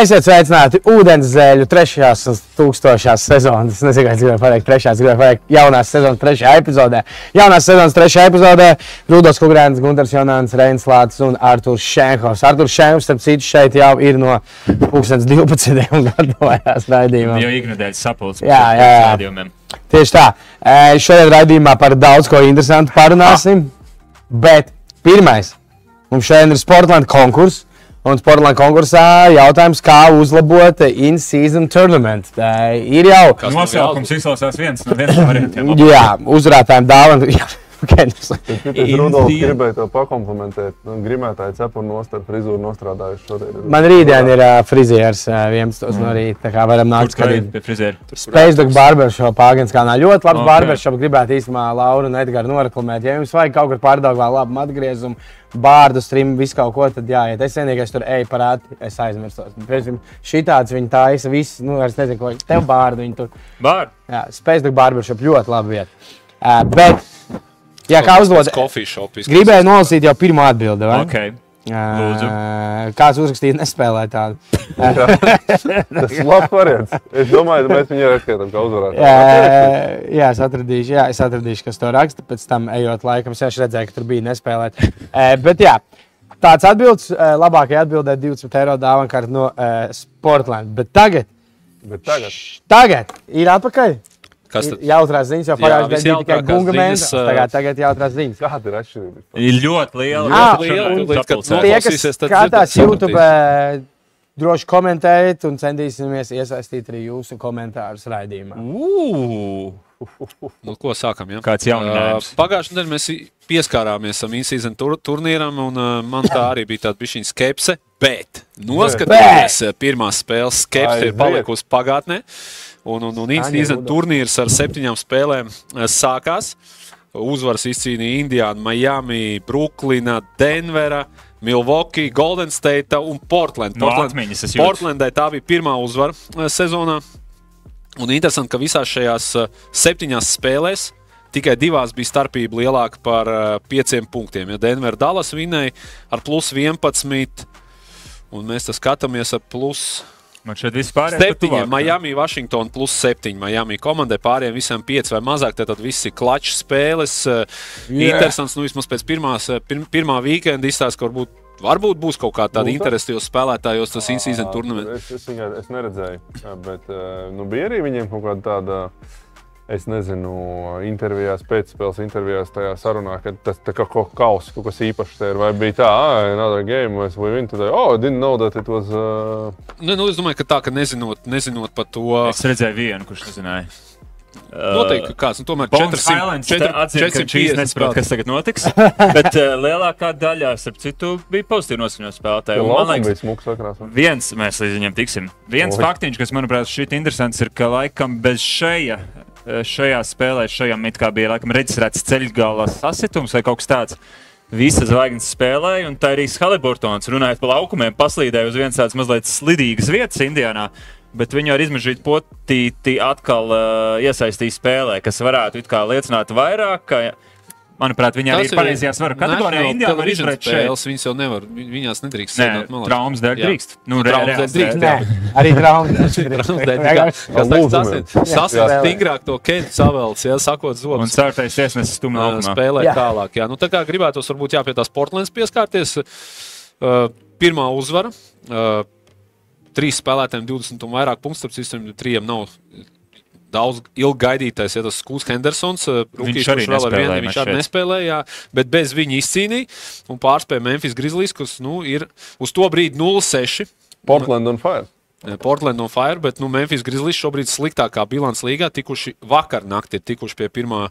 Esiet sveicināti ūdenzēļu trešajās un tūkstošās sezonas. Es nezinu, kāds gribēju pateikt, trešās, gribēju pateikt, jaunās sezonas trešajā epizodē. Jaunās sezonas trešajā epizodē Rudolf Kungrēns, Gunārs Jonāns, Reinis Lācis un Artūrs Šenkovs. Artūrs Šenkovs, starp citu, šeit jau ir no 2012. un gatavojās raidījumam. Jau ikdienas sapulces. Jā, jā, jā. Rādījumiem. Tieši tā. Šodien raidījumā par daudz ko interesantu parunāsim. Bet pirmais, mums šodien ir Sportland konkurss. Un Sportland konkursā jautājums, kā uzlabot in-season tournament. Tā ir jau. Nav Nosaukums izklausās viens no viens no variantiem. Jā, uzvarētājiem dāvana. Rudolf gribēju to pakomplimentēt. Nu, Grimētāji cepuri nost ar frizūru nostrādājuši šodien. Man rītdien ir uh, frizieris uh, 11. no rīta. Tā kā varam nākt skatīt. Pie frizēra. Space Dog Barbershop Pāgenskalnā. Ļoti labs Ok. okay. barbershop. Gribētu īstenībā Lauru un Edgars noreklamēt. Ja jums vajag kaut kur pārdaugt vēl labu atgriezumu, bārdu streamu, visu kaut ko, tad jāiet. Es vienīgais tur eju parādi, es aizmirstu. Šī tāds viņa taisa, viss, nu, es nezinu, ko tev bārdu viņa tur. Bār. Jā, Space Dog Barbershop ļoti labi vieta. Uh, bet, jā, kā uzdod, Coffee shop. izskatās. gribēju nolasīt jau pirmo atbildi. vai? Ok. Ā, Lūdzu. Kāds uzrakstīja, nespēlē tādu. Tas ir labs variants. Es domāju, ka mēs viņu atskaitām kā uzvarētāju. Jā, es atradīšu, jā, es atradīšu, kas to raksta. Pēc tam, ejot laikam, es redzēju, ka tur bija nespēlēt. Bet, jā, tāds atbildes, eh, labākajā atbildē 20 eiro dāvana kārta no uh, Sportland. Bet tagad, Bet tagad tagad ir atpakaļ. Kas tad? Jautrās ziņas, jau pagājušajā gadā bija tikai visjautrākās gunga mēnesis. ziņas, ā, Tagad, tagad jautrās ziņas. kāda ir atšķirība? Ir ļoti liela. Ā, ļoti liela. Tie, kas skatās YouTube, eh, droši komentējiet un centīsimies iesaistīt arī jūsu komentārus raidījumā. Ū, Nu, ko sākam? Ja? Kāds jauninājums? Uh, Pagājušajā nedēļā mēs pieskārāmies tam in-season tur, turnīram, un uh, man tā arī bija tāda bišķiņa skepse. Bet, noskatoties uh, pirmās spēles, skepse ir palikusi pagātnē. Un, un, un Rudolf. turnīrs ar septiņām spēlēm uh, sākās. Uzvaras izcīnīja Indiāna, Miami, Brooklyna, Denvera. Milwaukee, Golden State un Portland. No atmiņas es jūtu. Portlandai tā bija pirmā uzvara eh, sezonā. Un interesanti, ka visās šajās eh, septiņās spēlēs tikai divās bija starpība lielāka par eh, pieciem punktiem. Ja Denver Dallas vinēja ar plus 11, un mēs tā skatāmies ar plus Man šeit viss pārējais. 7. Miami, Washington plus 7. Miami komandai pārējiem visiem 5 vai mazāk. Tad viss ir klačs spēles. Yeah. Interesants, nu vismaz pēc pirmās, eh, pir, pirmā weekenda izstāsta, ka varbūt, varbūt būs kaut kāda tāda Būs, interese tajos spēlētājos, tas in-season turnaments. Es, es, es neredzēju, bet eh, nu, bija arī viņiem kaut kāda tāda. Es nezinu, intervijās, pēcspēles intervijās, tajā sarunā, ka tas tā kā kaut kas kaus, kaut kas īpašs te ir. Vai bija tā, ah, another game, vai we win today? Oh, I didn't know that it was. Uh... Nu, nu, es domāju, ka tā, ka nezinot, nezinot par to. Es redzēju vienu, kurš nezināja. Noteikti, ka kāds, nu, tomēr Bones 400, Highlands 400, atzina, ka šīs 450 nesaprot, kas tagad notiks. Bet uh, lielākā daļa, starp citu, bija pozitīvi noskaņot spēlētāji. Man liekas, bija smūgs sakrās. Viens, mēs līdz viņam tiksim. Viens Oi. faktiņš, kas manuprāt šķiet interesants, ir, ka laikam bez šeja, šajā spēlē, šajā it kā bija laikam reģistrēts ceļgala sasitums vai kaut kas tāds. Visas zvaigznes spēlēja, un tā arī Haliburtons runājot par laukumiem, paslīdēja uz vienas tādas mazliet slidīgas vietas Indijānā. Bet viņu ar izmežģītu potīti atkal uh, iesaistīja spēlē, kas varētu liecināt vairāk. Ka, manuprāt, viņi arī ir pareizajā svaru kategorijā. Indijā var šeit. spēles, viņas jau nevar, vi- viņās nedrīkst Nē, sēdēt malā. traumas dēļ drīkst. Nu, traumas dēļ drīkst. Nē, arī traumas. Dēļ, Vienkārši- Kas ir Jā. stingrāk to keļu savēls, ja sakot Un zobus. ceturtais tiesnesis stumj ā, laukumā. Spēlēt Jā. tālāk. Jā. Nu, tā kā gribētos, varbūt jā, pie tās Portlands pieskārties. Uh, pirmā uzvara. Uh, trīs spēlētājiem 20 un vairāk punktu. Starp citu, trijiem nav daudz ilgi gaidītais, ja tas Skūns Hendersons, rookies, arī kurš vēl ar vienu viņš arī nespēlēja, bet bez viņa izcīnīja un pārspēja Memphis Grizzlies, kas nu, ir uz to brīdi 0-6. Portland un Fire. Eh, Portland no Fire, bet nu, Memphis Grizzlies šobrīd sliktākā bilants līgā. Tikuši vakar naktī, ir tikuši pie pirmā,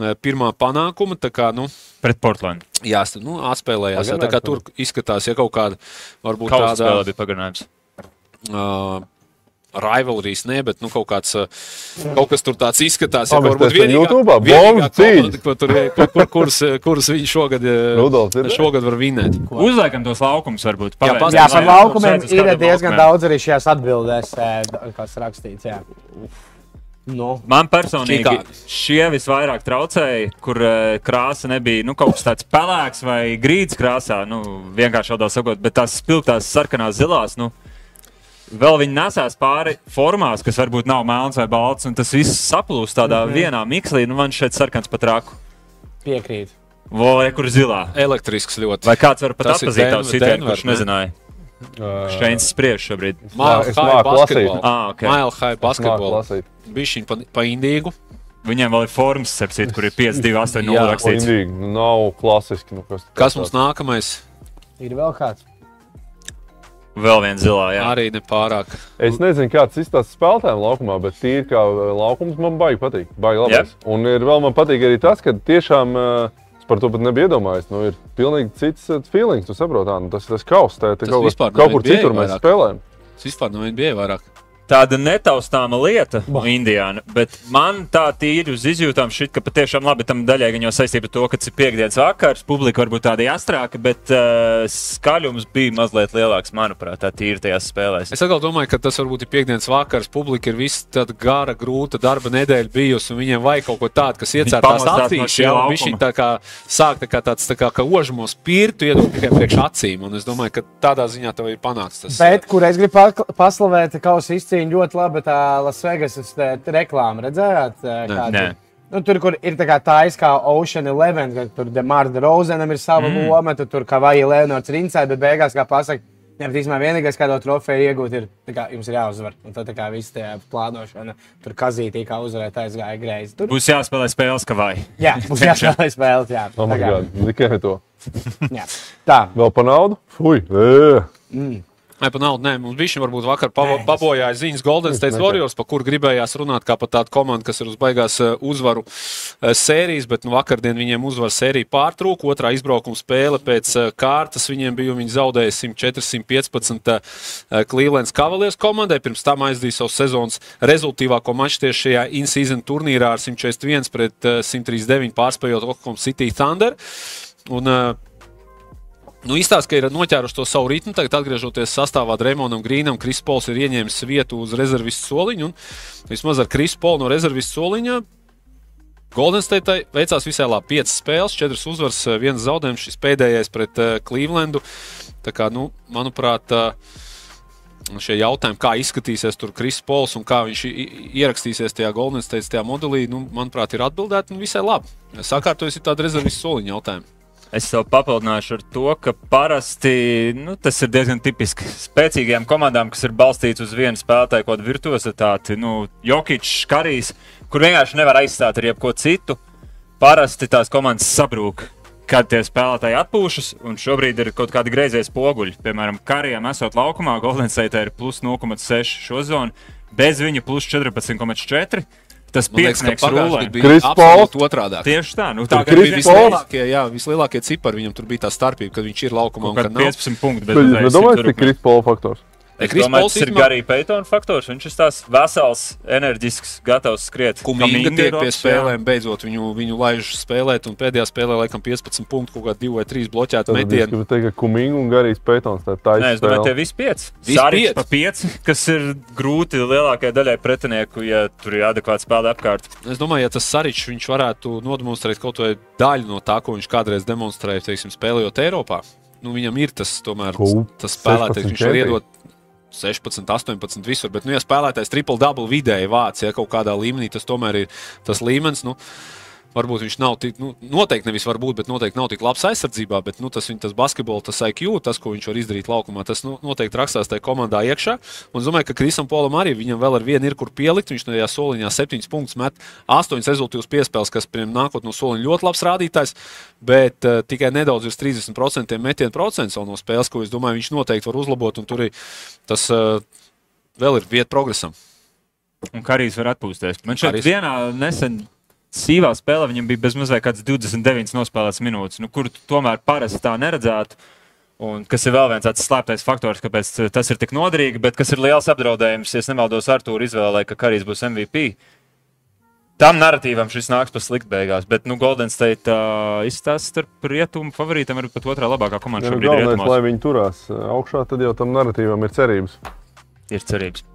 eh, pirmā panākuma. Kā, nu, Pret Portlandu. jā, nu, atspēlējās. Jā, tur izskatās, ja kaut kāda varbūt spēlē tāda bija pagarinājums. uh, rivalrīs, ne, bet nu, kaut, kāds, uh, kaut kas tur tāds izskatās. Ja, varbūt vienīgā, YouTube'ā, vienīgā komanda, ko tur, kur, kur, kuras, kuras viņi šogad, eh, Rudolf, šogad var vinēt. Uzliekam tos laukumus, varbūt. Jā, Pavērt. Jā, par laukumiem ir diezgan laukumiem. daudz arī šajās atbildēs, eh, kas rakstīts. Jā. Nu, Man personīgi Čikāga. šie visvairāk traucēja, kur uh, krāsa nebija nu, kaut kas tāds pelēks vai grīdas krāsā. Nu, vienkārši tādā sakot, bet tās spilgtās sarkanās zilās. Nu, vēl viņi nesās pāri formās, kas varbūt nav melns vai balts, un tas viss saplūst tādā mm -hmm. vienā mikslī. Nu, man šeit sarkans pat raku. Piekrīt. Vai kur zilā? Elektrisks ļoti. Vai kāds var pat Tas ir atpazīt sitienu, Denver, kurš ne? nezināja? Šeins spriež šobrīd. High basketball. Ah, high basketball. lasīt. Bišķiņ pa, pa indīgu. Viņiem vēl ir formas, sepsīt, kur ir 5, 2, 8, 0 Jā. rakstīts. Indīgi, nu, nav klasiski. Nu, kas Kas mums nākamais? Ir vēl kāds. Vēl viens zilā, jā. Arī nepārāk. Es nezinu, kāds izstāsta spēlētājiem laukumā, bet tīri kā uh, laukums man baigi patīk. Baigi labais. Un ir vēl man patīk arī tas, ka tiešām uh, es par to pat nebiju iedomājies. Nu, ir pilnīgi cits uh, feelings, tu saproti, nu, tas ir tas kaus. Tā, tā Tas kaut, kaut kur citur mēs vairāk. spēlējam. Tas vispār no NBA vairāk. Tāda netaustāma lieta, Indijāna. Bet man tā tīri uz izjūtām šķiet, ka patiešām labi tam daļai gan jau saistība ar to, ka tas ir piekdienas vakars, publika varbūt tāda jāstrāka, bet uh, skaļums bija mazliet lielāks, manuprāt, tā tīri tajās spēlēs. Es atkal domāju, ka tas varbūt ir piekdienas vakars. Publika ir viss tāda gara, grūta darba nedēļa bijusi, un viņiem vajag kaut ko tādu, kas iecērtās no acīs. šī Jā, laukuma. viņš tā kā sāk tā kā tāds tā kā, kā ožmos pirtu iedot tikai priekš acīm, un es domāju, ka tādā ziņā tev ir panākts tas. Bet, kur es gribu paslavēt, kausa izcīņa ļoti labi, tā Lasvegas reklāma. Redzējāt? kāda? Nē. Nu, tur, kur ir tā kā tā kā Ocean Eleven, kad tur Demārda Rozenam ir sava mm. loma, tad tur kā vai Leonards Rincē, bet beigās, kā pasaka, Jā, bet īstenībā vienīgais, kādu trofeju iegūt, ir, tā kā jums ir jāuzvar. Un tad tā kā viss tajā plānošana, tur kazītī kā uzvarēt aizgāja greizi. Tur, Būs jāspēlē spēles, ka vai. jā, mums jāspēlē spēles, jā. Oh, my Tā kā, God, tikai to. jā. Tā, Vēl par naudu? Fui! ē. Nē, pa naudu. Nē, mums bija varbūt vakar pabojāja ziņas Golden State Warriors, par kur gribējās runāt kā par tādu komandu, kas ir uz baigās eh, uzvaru eh, sērijas, bet nu, vakardien viņiem uzvaru sērija pārtrūka. Otrā izbraukuma spēle pēc eh, kārtas viņiem bija, viņi zaudēja 104-115 eh, Cleveland Cavaliers komandai. Pirms tam aizdīja savu sezonas rezultātīvāko maču tieši šajā in-season turnīrā ar 141 pret eh, 139 pārspējot Oklahoma City Thunder. Un, eh, Nu, Izstāsta, ka ir noķēruši to savu ritmu. Tagad, atgriežoties sastāvā Dreamonam Grīnam, Kris Pols ir ieņēmis vietu uz rezervistu soliņa. Vismaz ar Kris Polu no rezervistu soliņa Golden State veicās visai labi. 5 spēles, 4 uzvaras, 1 zaudējums. Šis pēdējais pret uh, Clevelandu. Tā kā, nu, manuprāt, uh, šie jautājumi, kā izskatīsies tur Kris Pols un kā viņš ierakstīsies tajā Golden State tajā modelī, nu, manuprāt, ir atbildēti un visai labi. Sakārtojas ir tāda rezervistu soliņa jautājuma. Es tev papildināšu ar to, ka parasti nu, tas ir diezgan tipiski spēcīgām komandām, kas ir balstītas uz vienu spēlētāju, kādu virtuozitāti. Nu, Jokic, Karijs, kur vienkārši nevar aizstāt ar jebko citu. Parasti tās komandas sabrūk, kad tie spēlētāji atpūšas, un šobrīd ir kaut kādi greizie spoguļi. Piemēram, Karijam esot laukumā, Golden State ir plus 0,6 šo zonu, bez viņa plus 14,4. Tas pagājušajā rulē. Kris absolūti otrādi. Tieši tā, nu, tā kā Kris Vislielākie, jā, vislielākie cipari viņam tur bija tā starpība, kad viņš ir laukumā un Kaut kad kādi nav. 15 punkti. bet es domāju, ka Kris Pola faktors. Es Kris domāju, Pols tas ir īstenībā- Garija Peitona faktors. Viņš ir tās vesels, enerģisks, gatavs skriet. Kuminga tiek ir pie labs, jā. spēlēm, beidzot viņu, viņu laiž spēlēt, un pēdējā spēlē laikam 15 punktu, kaut kā 2 vai 3 bloķēti Tad es teikt, ka Kuminga un Garijs Peitons tā tā Nē, es domāju, tie visi pieci. Visi Sāriņš pieci. pa pieci, kas ir grūti lielākajai daļai pretinieku, ja tur ir adekvāti spēle apkārt. Es domāju, ja tas Saričs viņš varētu nodemonstrēt kaut vai daļu no tā, ko viņš kādreiz demonstrēja, teiksim, spēlējot Eiropā. Nu, viņam ir tas, tomēr, tas spēlētājs, 16 viņš var iedot 16, 18 visur. Bet, nu, ja spēlētājs triple double vidēji vāc, ja kaut kādā līmenī, tas tomēr ir tas līmenis. Nu, Varbūt viņš nav tik, nu, noteikti nevis varbūt, bet noteikti nav tik labs aizsardzībā, bet nu, tas viņa tas basketbols, tas IQ, tas, ko viņš var izdarīt laukumā, tas nu, noteikti rakstās tajā komandā iekšā. Un es domāju, ka Krisam Polam arī viņam vēl ar vienu ir, kur pielikt. Viņš tajā soliņā septiņus punktus met, astoņas rezultātus piespēles, kas pirms nākot no soliņa ļoti labs rādītājs, bet uh, tikai nedaudz virs 30% metienu procents no spēles, ko es domāju, viņš noteikti var uzlabot. Un tur ir tas uh, vēl ir vieta progresam. Un Karijs var atpūsties. Man šeit Karijs. vienā nesen sīvā spēlē viņam bija bezmazliet kāds 29 nospēlēts minūtes, nu, kur tomēr parasti tā neredzētu. Un kas ir vēl viens tāds slēptais faktors, kāpēc tas ir tik noderīgi, bet kas ir liels apdraudējums, ja nemaldos, Arthūra izvēlē, ka Karijs būs MVP. Tam narratīvam šis nāks par sliktu beigās, bet nu, Golden State uh, izstāsta starp rietumu favorītiem, arī pat otrā labākā komanda nu šobrīd ir galvenais, lai viņi turās augšā, tad jau tam narratīvam ir cerības. Ir cerības.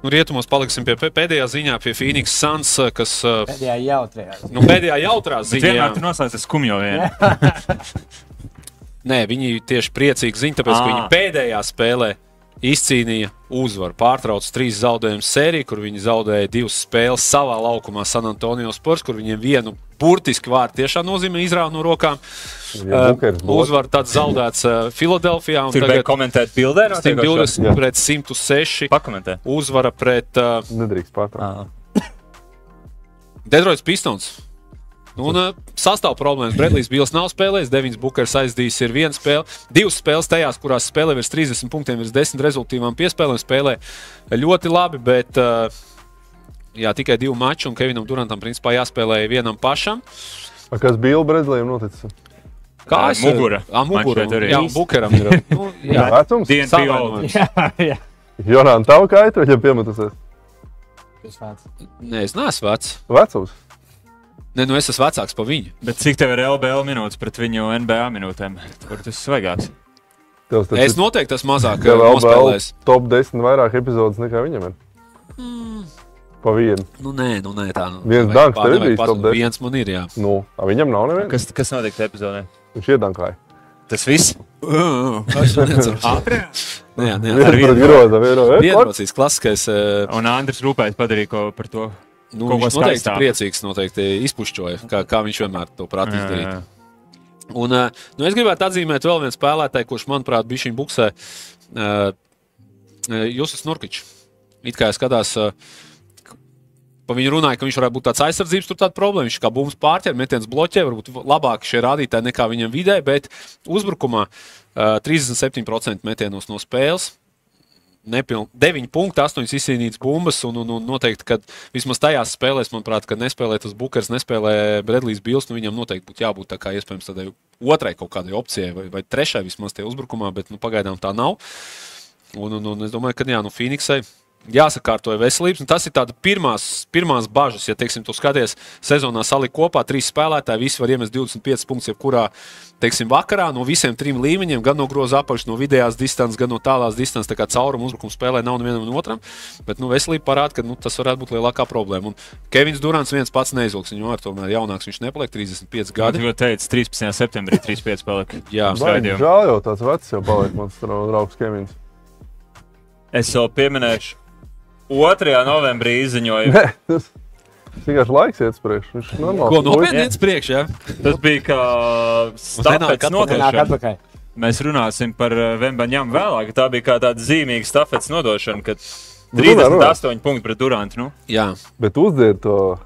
Nu, rietumos paliksim pie pē- pēdējā ziņā, pie Phoenix Suns, uh, kas uh, pēdējā jautrajā. nu, pēdējā jautrā ziņā. vienmēr tur noslēdzas skumjo vienu. Nē, viņi tieši priecīgi zina, tāpēc, ka Ā. viņi pēdējā spēlē izcīnīja uzvaru. Pārtrauca trīs zaudējumu sēriju, kur viņi zaudēja divas spēles savā laukumā, San Antonio Sports, kur viņiem vienu burtiski vārdu tiešām nozīmē izrāva no rokām. Ja Bukers būtu- Uzvar tāds zaudēts uh, Filadelfijā. un Tur bija komentēt bildē, no 120 Jā. pret 106. Pakomentē. Uzvara pret uh, Nedrīkst pārtraukt. Detroits Pistons. Un, uh, sastāv problēmas. Bredlijs Bils nav spēlējis, Devins Bukers aizdījis ir viena spēle. Divas spēles tajās, kurās spēlē virs 30 punktiem, virs 10 rezultātiem piespēlēm, spēlē ļoti labi, bet uh, jā, tikai divi mači, un Kevinam Durantam principā jāspēlē vienam pašam. A, Kas bija Bredlījam noticis? Kā es mugura. Jā, mugura. Šeit arī. Jā, Bukeram ir. Nu, jā, Vecums? DNP Savainojums. Jā, jā. Jorāna, tavu kaitu viņam piemetusies? Tas vārds. Nē, es neesmu vecs. Vecums. Nē, nu es esmu vecāks par viņu. Bet cik tev ir LBL minūtes pret viņu NBA minūtēm? Kur tas svaigāks? Tas Es noteikti esmu mazāk Tev vēl nospēlējis. top 10 vairāk epizodes nekā viņam ir. Pa vienu. Nu, nē, nu, nē, tā nu. Viens pār- tev ir paz- top 10? Viens man ir, jā. Nu, a viņam nav neviens. Kas, kas notika tajā epizodē? Viņš iedankāja. Tas viss? Es nezinu. Ātri? Nē, nē, ar pret vienu. groza, eh, Vienrocīgs klasiskais. eh, Un Andris Rūpējs padarīja ko par to. Nu, Kaut viņš noteikti skaistāku. priecīgs, noteikti izpušķoja, kā, kā viņš vienmēr to prāt Jā, izdarīt. jā. Un, eh, nu, es gribētu atzīmēt vēl vienu spēlētāju, kurš, manuprāt, bija šī buksē. Uh, Jusas Nurkičs. It kā skatās, pa viņu runāja, ka viņš varētu būt tāds aizsardzības, tur tāda problēma. Viņš kā bumbuļs pārķer, metiens bloķē, varbūt labāk šie rādītāji nekā viņam vidē, bet uzbrukumā uh, 37% metienos no spēles. Nepiln, 9 punkti, 8 izcīnītas bumbas. Un, un, un noteikti, ka vismaz tajās spēlēs, manuprāt, kad nespēlē tas Bukers, nespēlē Bredlijs Bils, nu viņam noteikti būtu jābūt tā kā iespējams tādai otrai kaut kādai opcijai, vai, vai trešai vismaz tajā uzbrukumā, bet nu, pagaidām tā nav. Un, un, un es domāju, ka jā, nu, Phoenixai jāsakārtoja veselības. un Tas ir tāds pirmās, pirmās bažas, ja teiksim, tu skaties sezonā salikt kopā trīs spēlētāji. Visi var iemest 25 punktus jebkurā teiksim, vakarā no visiem trim līmeņiem, gan no groza apakšas, no vidējās distances, gan no tālās distances. Tā kā cauruma uzbrukuma spēlē nav nevienam no otram. Bet nu, veselība parāda, ka nu, tas varētu būt lielākā problēma. Un Kevins Durants viens pats neizvilks. Viņu ar tomēr jaunāks viņš nepaliek 35 Gadi gadi. jau teica, 13. septembrī 3-5 palika. Jā, Skaidījumi. Žēl jau tāds vecs jau paliek mans dra- draugs Kevins. Es vēl pieminēšu, 2. novembrī izziņoju. Nē, tas vienkārši laiks iet uz priekšu. Viņš ir normāls. Ko nopietni iet uz priekšu? Ja? Tas bija kā nodošana. atpakaļ. Mēs runāsim par Vembaņām vēlāk. Tā bija kā tāda zīmīga stafetes nodošana, kad Nu, runā, runā. 38 punkti pret Durantu. Nu. Jā. Bet uzdiet to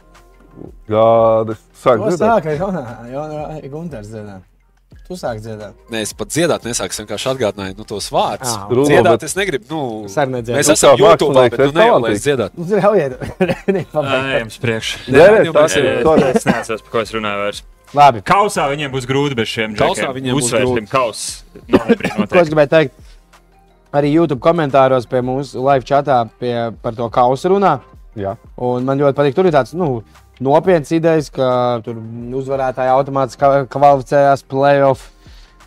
gādi. Sāk dzirdēt. sāka Jonā, Jonā Gunters dziedāt. Tu sāk dziedāt. Nē, es pat dziedāt nesāku, es vienkārši atgādināju nu, tos vārdus. Ā, Runā, Dziedāt bet- es negribu. Nu, Es arī nedziedu. Mēs Tu esam YouTube, bet nu esi nevēlamies talantīgs. dziedāt. Nu, ļaujiet. Uz priekšu. Nē, nē, jau tas ir. Es es neatceros, par ko es runāju vairs. Labi. Kausā viņiem būs grūti bez šiem Kausā viņiem būs Uzsvērsim grūti. kaus. Noteikti, Ko es gribēju teikt? Arī YouTube komentāros pie mūsu live chatā pie, par to kausu runā. Jā. Un man ļoti patīk, tur ir tāds nu, nopietns idejas, ka tur uzvarētāji automātiski kvalificējās playoff.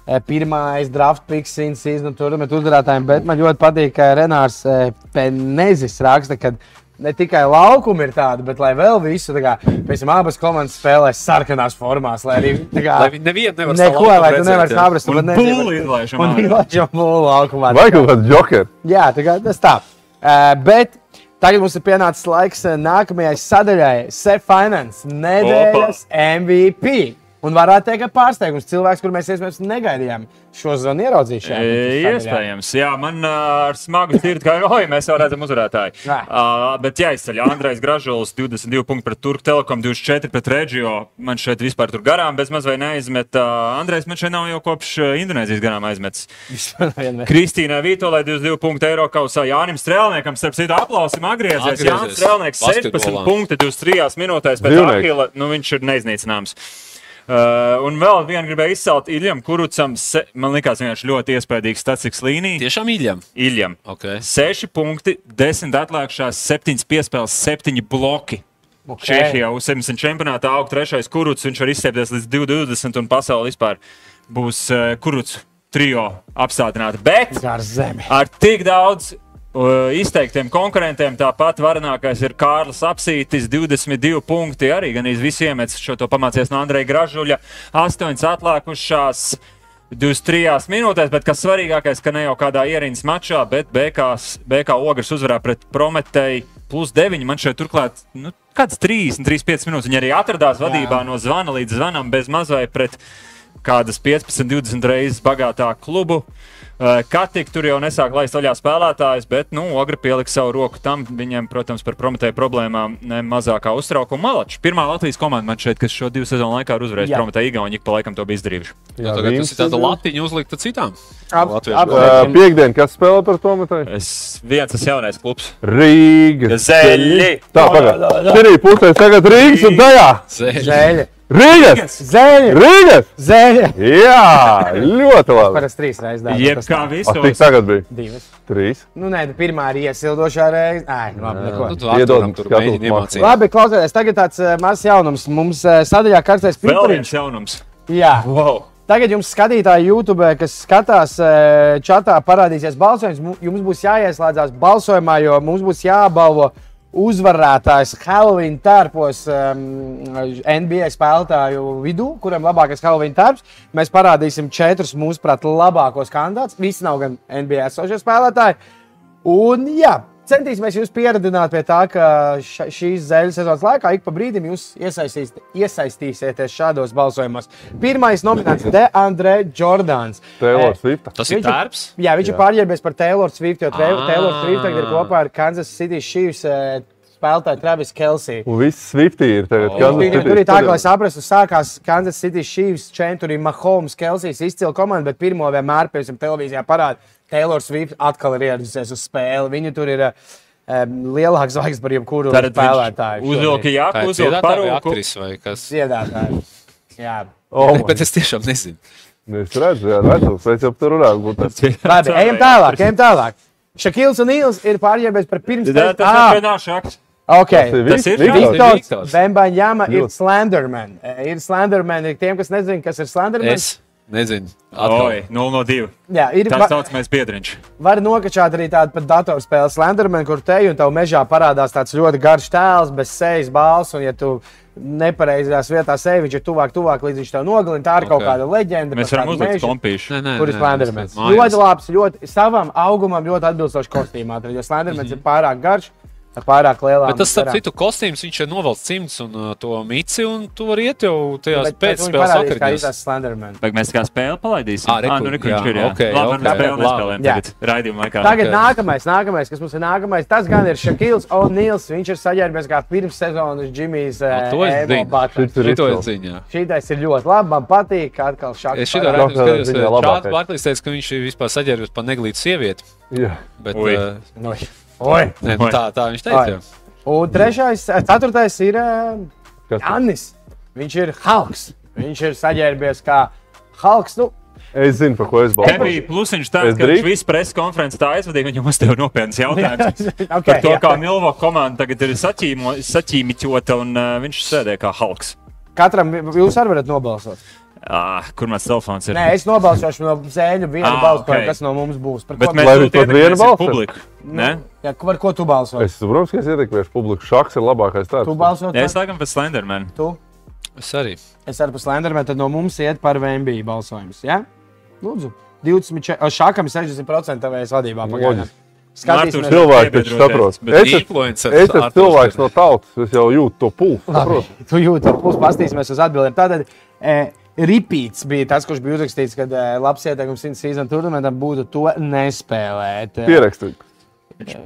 eh, Pirmais draft picks in season tournament uzvarētājiem, bet man ļoti patīk, ka Renārs eh, Penezis raksta, ka ne tikai laukumi ir tādi, bet lai vēl visu, tā kā, piemēram, abas komandas spēlē sarkanās formās, lai arī kā, Lai nevienu nevar neko, savu lai tu nevari saprast, Un būli izlaižam Un īlačam būlu laukumā. Vai kaut kāds joker? Jā, tā kā tas tā. Uh, bet tagad mums ir pienācis laiks eh, nākamajai sadaļai. Sef Finance nedēļas MVP. Un varētu teikt, ka pārsteigums cilvēks, kur mēs iespējams negaidījām šo zonu ieraudzīt. šajā E. Iespējams, jā, man ar smagu sirdi, ka oi, mēs jau redzam uzvarētāju. Uh, bet jāizceļ Andrejs Gražulis, 22 punkti pret Turku Telekom, 24 pret Reģio. Man šeit vispār tur garām bez maz vai neaizmet. Uh, Andrejs man šeit nav jau kopš Indonēzijas garām aizmetis. Kristīnai Vītolai 22 punkti eiro kausā, Jānim Strēlniekam, starp citu, aplausim. Atgriezies. Jānis Strēlnieks 16 Basketbolā. punkti 23 minūtēs pēc. Akila. Nu, viņš ir neiznīcināms. Uh, un vēl vienu gribēju izcelt Iljam Kurucam. Se, man liekas, vienkārši ļoti iespaidīgs statistikas līnija. Tiešām īļam. Iljam. Okay. 6 punkti, 10 atlikušās, 7 piespēles, 7 bloki. Okay. Čehijā U-70 čempionātā aug trešais kuruts. Viņš var izstiepties līdz 2,20 un pasaulē vispār būs uh, kuruts trijo apstādināta. Bet Gar zemi. ar tik daudz izteiktiem konkurentiem. Tāpat varenākais ir Kārlis Apsītis, 22 punkti. Arī gan visi iemets šo to pamācies no Andreja Gražuļa. 8 atlikušās. 23 minūtēs, bet kas svarīgākais, ka ne jau kādā ierīnas mačā, bet BKs, BK Ogres uzvarā pret Prometēju plus 9. Man šeit turklāt nu, kāds 30, 35 minūtes. Viņi arī atradās vadībā no zvana līdz zvanam bez mazai pret kādas 15, 20 reizes bagātāku klubu. Uh, Katika tur jau nesāk laist vaļā spēlētājus, bet nu, Ogri pielika savu roku tam. Viņiem, protams, par prometēju problēmām ne mazākā uztraukuma. Malačs, pirmā Latvijas komanda man šeit, kas šo divu sezonu laikā ir uzvarējusi prometēju Igauni, ik pa laikam to bija izdarījuši. Jā, tagad tas ir tāda latiņa uzlikta citām. Ap- ap- Uh, Piektdien, kas spēlē par to metālu? Es viens tas jaunais klubs. Rīga. Zeļi! Tā, pagaidi. Šī pusē tagad Rīgas un tajā. Zēļ. Zēļi. Rīgas! Zēļi. Rīgas! Zēļi. Jā, ļoti labi. Parasti trīs reizes dārgi. Jeb kā visos. tagad bija? Divas. Trīs. Nu, nē, pirmā ir iesildošā reize. Nē, nu, labi, neko. Nu, tu Iedod Arturam tur mēģini iemācīt. Labi, klausieties, tagad tāds mazs jaunums. Mums sadaļā karstais Vēl pipariņš. viens jaunums. Jā. Wow. Tagad jums skatītāji YouTube, kas skatās čatā, parādīsies balsojums. Jums būs jāieslēdzās balsojumā, jo mums būs jābalvo uzvarētājs Halloween tērpos um, NBA spēlētāju vidū, kuram labākais Halloween tērps. Mēs parādīsim četrus mūsuprāt labākos kandidātus. Visi nav gan NBA esošie spēlētāji. Un, jā, centīsimies jūs pieradināt pie tā, ka ša, šīs zēļu sezonas laikā ik pa brīdim jūs iesaistīs, iesaistīsieties šādos balsojumos. Pirmais nominants - De Andrē Jordāns. Taylor Eh, Swift. Tas ir tērps. Jā, viņš ir pārģērbies par Taylor Swift, jo Ah. Taylor Swift tagad ir kopā ar Kansas City Chiefs eh, spēlētāju Travis Kelsey. Un viss Swifty ir tagad. Oh. Kansas City tur ir tā, ka, lai saprastu, sākās Kansas City Chiefs, šeit tur ir Mahomes, Kelsijs, izcila komanda, bet pirmo vienmēr, piemēram, televīzijā parāda, Taylor Swift atkal ir ieradusies uz spēli. Viņa tur ir um, lielāks zvaigznes par jebkuru spēlētāju. uzvilka jāku, uzvilka parūku. Dziedātāji. Jā. Oh, Ne, Bet es tiešām nezinu. Es redzu, jā, vecums, es jau tur runāju. Labi, ejam tālāk, ejam tālāk. Šakils un Nīls ir pārģērbies par pirms Jā, tas ir vienkārši akts. Ok. Tas ir Tas ir Viktors. Vembaņāma ir. Slenderman. Eh, Ir Slenderman, ir tiem, kas nezina, kas ir Slenderman. Es nezinu. Oi, 0 no 2. Jā, ir Tā va, saucamais biedriņš. var nokačāt arī tādu pat datorspēli Slenderman, kur te un tev mežā parādās tāds ļoti garš tēls, bez sejas balss, un ja tu nepareizajās vietās sevi, viņš ir tuvāk, tuvāk, līdz viņš tev nogalina. Tā ir kaut Ok. kāda leģenda. Mēs varam uzlikt kompīšu. Kur ir ir Ļoti labs, ļoti savam augumam ļoti atbilstošs kostīmā. Jo Slendermans ir pārāk garš, ar pārāk lielām. Bet tas, starp citu, kostīms viņš ir novelts cimds un uh, to mici, un tu vari iet jau tajās pēcspēles parādīs, kā izsaka Slenderman. Vai mēs kā spēli palaidīsim? Ā, re, Ā, kur- nu, re, kur jā, viņš ir. Jā, ok, Labi, ok, mēs spēli Jā. tagad raidījuma laikā. Tagad Ok. nākamais, nākamais, kas mums ir nākamais, tas gan ir Šakils O'Neils. Viņš ir saģērbies kā pirms sezonas Džimijs to es zinu. Butlers. Šis ir Šito es zinu, jā. Šitais ir ļoti labi, man patīk, kā atkal šāds. Es šito ka ziņā labākais. Čārlis teica, ka viņš ir vispār saģērbies par neglītu sievieti. Jā. Bet, uh, Oi. nē, nu, Oi. tā, tā viņš teica. Oi. Un trešais, ceturtais ir eh, Kas tas? Annis. Viņš ir Halks. Viņš ir saģērbies kā Halks. Nu, Es zinu, par ko es Te balsoju. bija plusiņš tāds, ka viņš visu preses konferenci tā aizvadīja, viņam uzdev nopietnas jautājumus. okay, Par to, jā. kā Milvo komanda tagad ir saķīmiķota un uh, viņš sēdē kā Halks. Katram jūs arī varat nobalsot. Ah, kur mans telefons ir? Nē, es nobalsošu no zēļu vienu Ah, balsu, ok. kas no mums būs. Par Bet ko- mēs viņš pat vienu balsu? publiku. Ne? Jā, par ko tu balso? Es saprotu, ka es ietekmēšu publiku. Šaks ir labākais Tu tāds. balso Ja es par laikam pēc Slenderman. tu. Es arī. Es arī par Slendermanu, tad no mums iet par VMB balsojums. Ja? Lūdzu, 24, o, šākam ir 60% tavējas vadībā. pagaidām. Loģiski. Skatīsimies, Cilvēki taču saprot. Bet Es esmu- cilvēks no tautas. Es jau jūtu to pulsu. Tu jūti, ka mums pastīsimies uz atbildēm. Tātad, e, Ripīts bija tas, kurš bija uzrakstīts, ka e, labs ieteikums simts sezonu turnamentam būtu to nespēlēt. Pierakstīt. Ir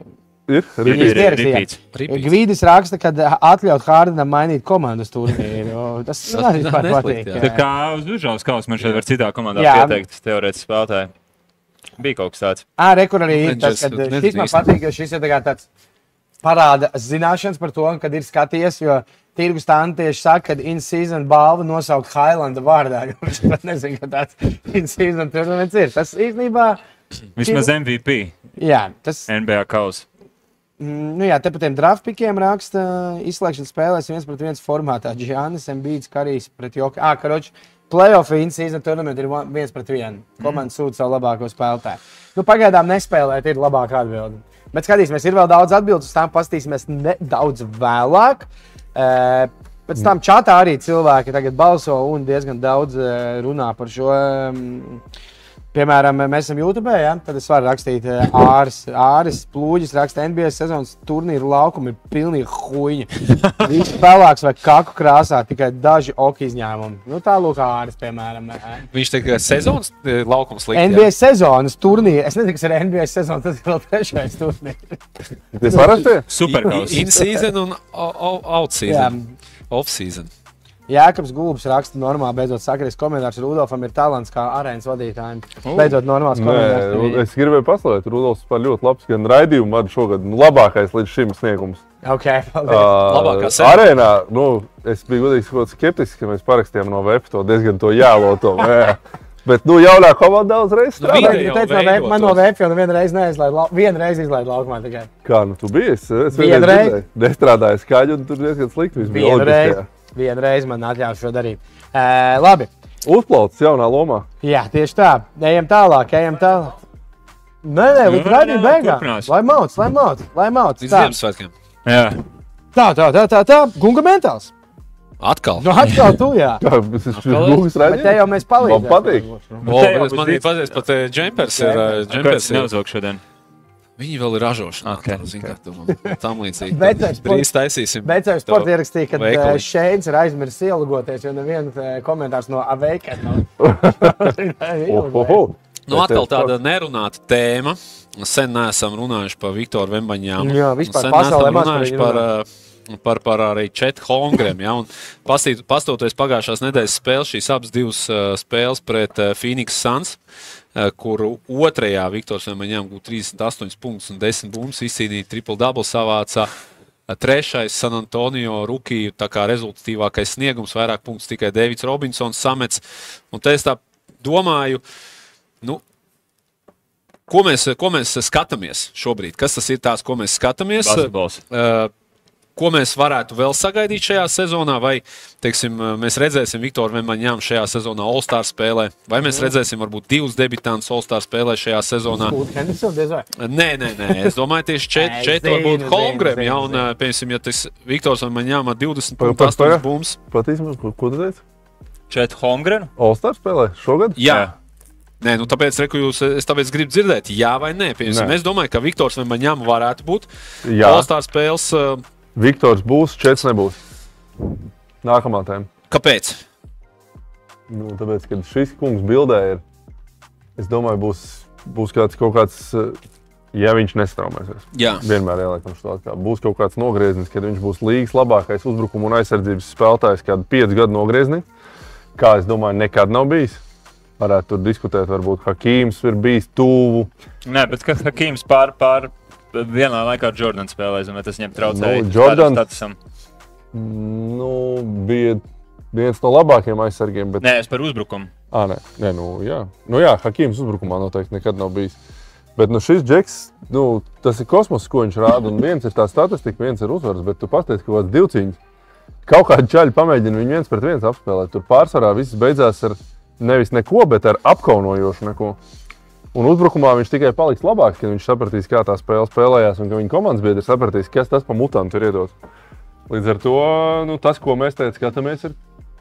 Ir, ripīts. Gvīdis raksta, ka atļaut Hārdinam mainīt komandas turnīru. Tas Tas arī man neslikti, patīk. Tā kā uz Užaus kausa man šeit var citā komandā pieteikt teorētiski spēlētāji. Bija kaut kas tāds. Ā, re, kur arī ir tas, ka šis man patīk, jo šis ir tāds parāda zināšanas par to, kad ir skaties, jo tirgus tā tieši saka, ka in-season balvu nosaukt Hailanda vārdā. Viņš pat nezina, ka tāds in-season turnaments ir. Tas īstenībā, Vismaz MVP jā, tas, NBA kausa. mm, nu jā, te par tiem draftpikiem raksta izslēgšanas spēlēs viens pret viens formātā. Džānis Embīds, Karijs pret Joku. Ā, karoči, playoff in-season turnament ir viens pret vienu. Komanda sūta savu labāko spēlētāju. Nu, pagaidām nespēlēt ir labākā atbilde. Bet skatīsimies, ir vēl daudz atbildes, uz tām pastīsimies nedaudz vēlāk. Uh, Pēc tam čatā arī cilvēki balso un diezgan daudz runā par šo. mm, Piemēram, mēs esam YouTube, ja? tad es varu rakstīt, eh, Āris, Āris Plūģis raksta NBA sezonas turnīru laukumu, ir pilnīgi huīņa. Viņš pelāks vai kaku krāsā, tikai daži oki izņēmumi. Nu, tā lūk, Āris, piemēram. eh. Viņš tikai sezonas eh, laukums likt. NBA sezonas turnīri, es nezinu, kas ir NBA sezona, tas ir vēl trešais turnīrs. Tas parasti ir. Superkaus. In season un o- o- Jēkabs Gulbs raksta, normāli, beidzot sakrist komentārs. Rudolfam ir talants kā arēnas vadītājiem. O. Beidzot, normāls Nē, komentārs. es gribēju paslavēt, Rudolfs par ļoti labs gan raidījumu vadu šogad. Nu, labākais līdz šim sniegums. Okay, paldies. Uh, Labākā sēde. arēnā, nu, es biju godīgi sakot, skeptisks, ka mēs parakstījām no VF to diezgan to jāloto. jā. Bet, nu, jaunā komanda uzreiz Nu, strādā. viņi- Viņa teica, no VF, man no VF jau lau- vienu reizi izlaid laukumā tikai. Kā, nu, tu biji? Es, es vienreiz dzirdēju. Nestrādāju skaļi, un tur diezgan slikti viss bija. Reizi man atļāva šo darīt. Uh, labi, Uzplaucis jaunā lomā. jā, tieši tā. Ejam tālāk, ejam tālāk. Nē, nē, Nu, līdz raidījuma beigām. Lai mauc, lai mauc, lai mauc. Līdz Ziemassvētkiem. Jā. tā, tā, tā, tā, tā. gunga mentāls. Atkal. Nu, atkal tu, jā. Kā, tas ir gūvis Bet te jau raidījums. mēs palīdzam. Man patīk. O, jau bet man ir patīk, pat eh, džempers ir. eh, Kāpēc džempers ir- neuzvilk šodien? Viņi vēl ir ražošanā. Ok, tā, zini, kā tu un tam līdzīgi. Es Drīz taisīsim. Jau sports ierakstīja, ka veikali. eh, Šeins ir aizmirsis ielūgoties, jo neviens eh, komentārs no Aveika nav. Nu, atkal tev tāda nerunāta tēma. Sen neesam runājuši par Viktoru Vembaņām. Jā, vispār Sen pasaulē runājuši par, par, par arī Četu Hongriem. Ja? Pastoties pagājušās nedēļas spēles, šīs abas divas uh, spēles pret uh, Phoenix Suns, uh, kur otrajā Viktors Vembaņām gūta 38 punktus un 10 bumbas, izcīnīja triple double savācā. Uh, Trešais San Antonio rookie, tā kā rezultatīvākais sniegums, vairāk punktus tikai Deivids Robinsons samets. Un te es tā domāju, nu, ko mēs, ko mēs skatāmies šobrīd? Kas tas ir tās, ko mēs skatāmies? Basketbols. Uh, Ko mēs varētu vēl sagaidīt šajā sezonā? Vai teiksim, mēs redzēsim Viktoru Vemaņām šajā sezonā All-Star spēlē, vai mēs redzēsim varbūt divus debitantus All-Star spēlē šajā sezonā? Nē, nē, nē, es domāju, tieši četri zinu, varbūt zinu, Ja, un, piemēram, ja tas Viktors Vemaņām ar 20 Pa- pa- punktus, pa- 8 bumbas. Patīsim, ko, ko tu teici? Čet Holmgren. All-Star spēlē šogad? Jā. Nē, nu tāpēc, reku, jūs, es tāpēc gribu dzirdēt, jā vai nē. Piemēram, Nē. es domāju, ka Viktors Vemaņām varētu būt Jā. All-Star spēles. ā, Viktors būs, Čets nebūs. Nākamā tēma. Kāpēc? Nu, tāpēc, kad šis kungs bildē ir, es domāju, būs, būs kāds kaut kāds, eh, ja viņš nestraumēsies. Jā. Vienmēr ieliekam šo tā. Būs kaut kāds nogrieznis, kad viņš būs līgas labākais uzbrukuma un aizsardzības spēlētājs, kādu piecu gadu nogriezni. Kā es domāju, nekad nav bijis. Varētu tur diskutēt, varbūt Hakīms ir bijis tuvu. Nē, bet kad Hakims pār, pār vienā laikā ar Jordanu spēlēja, vai tas viņam traucēja? Nu, Jordan-? Nu, bija viens no labākajiem aizsargiem. Bet... Nē, es par uzbrukumu. À, nē, nē, nu, jā. Nu, jā, Hakims uzbrukumā noteikti nekad nav bijis. Bet nu, šis džeks, nu, tas ir kosmos, ko viņš rāda. Un viens ir tā statistika, viens ir uzvaras, bet tu pasties, ka kāds divciņš. Kaut kādi čaļi pamēģina viņu viens pret viens apspēlēt. Tur pārsvarā viss beidzās ar nevis neko, bet ar apkaunojošu neko. Un uzbrukumā viņš tikai paliks labāks, kad viņš sapratīs, kā tā spēle spēlējās, un ka viņa komandas biedri sapratīs, kas tas pa mutantu ir iedots. Līdz ar to nu, tas, ko mēs te skatāmies, ir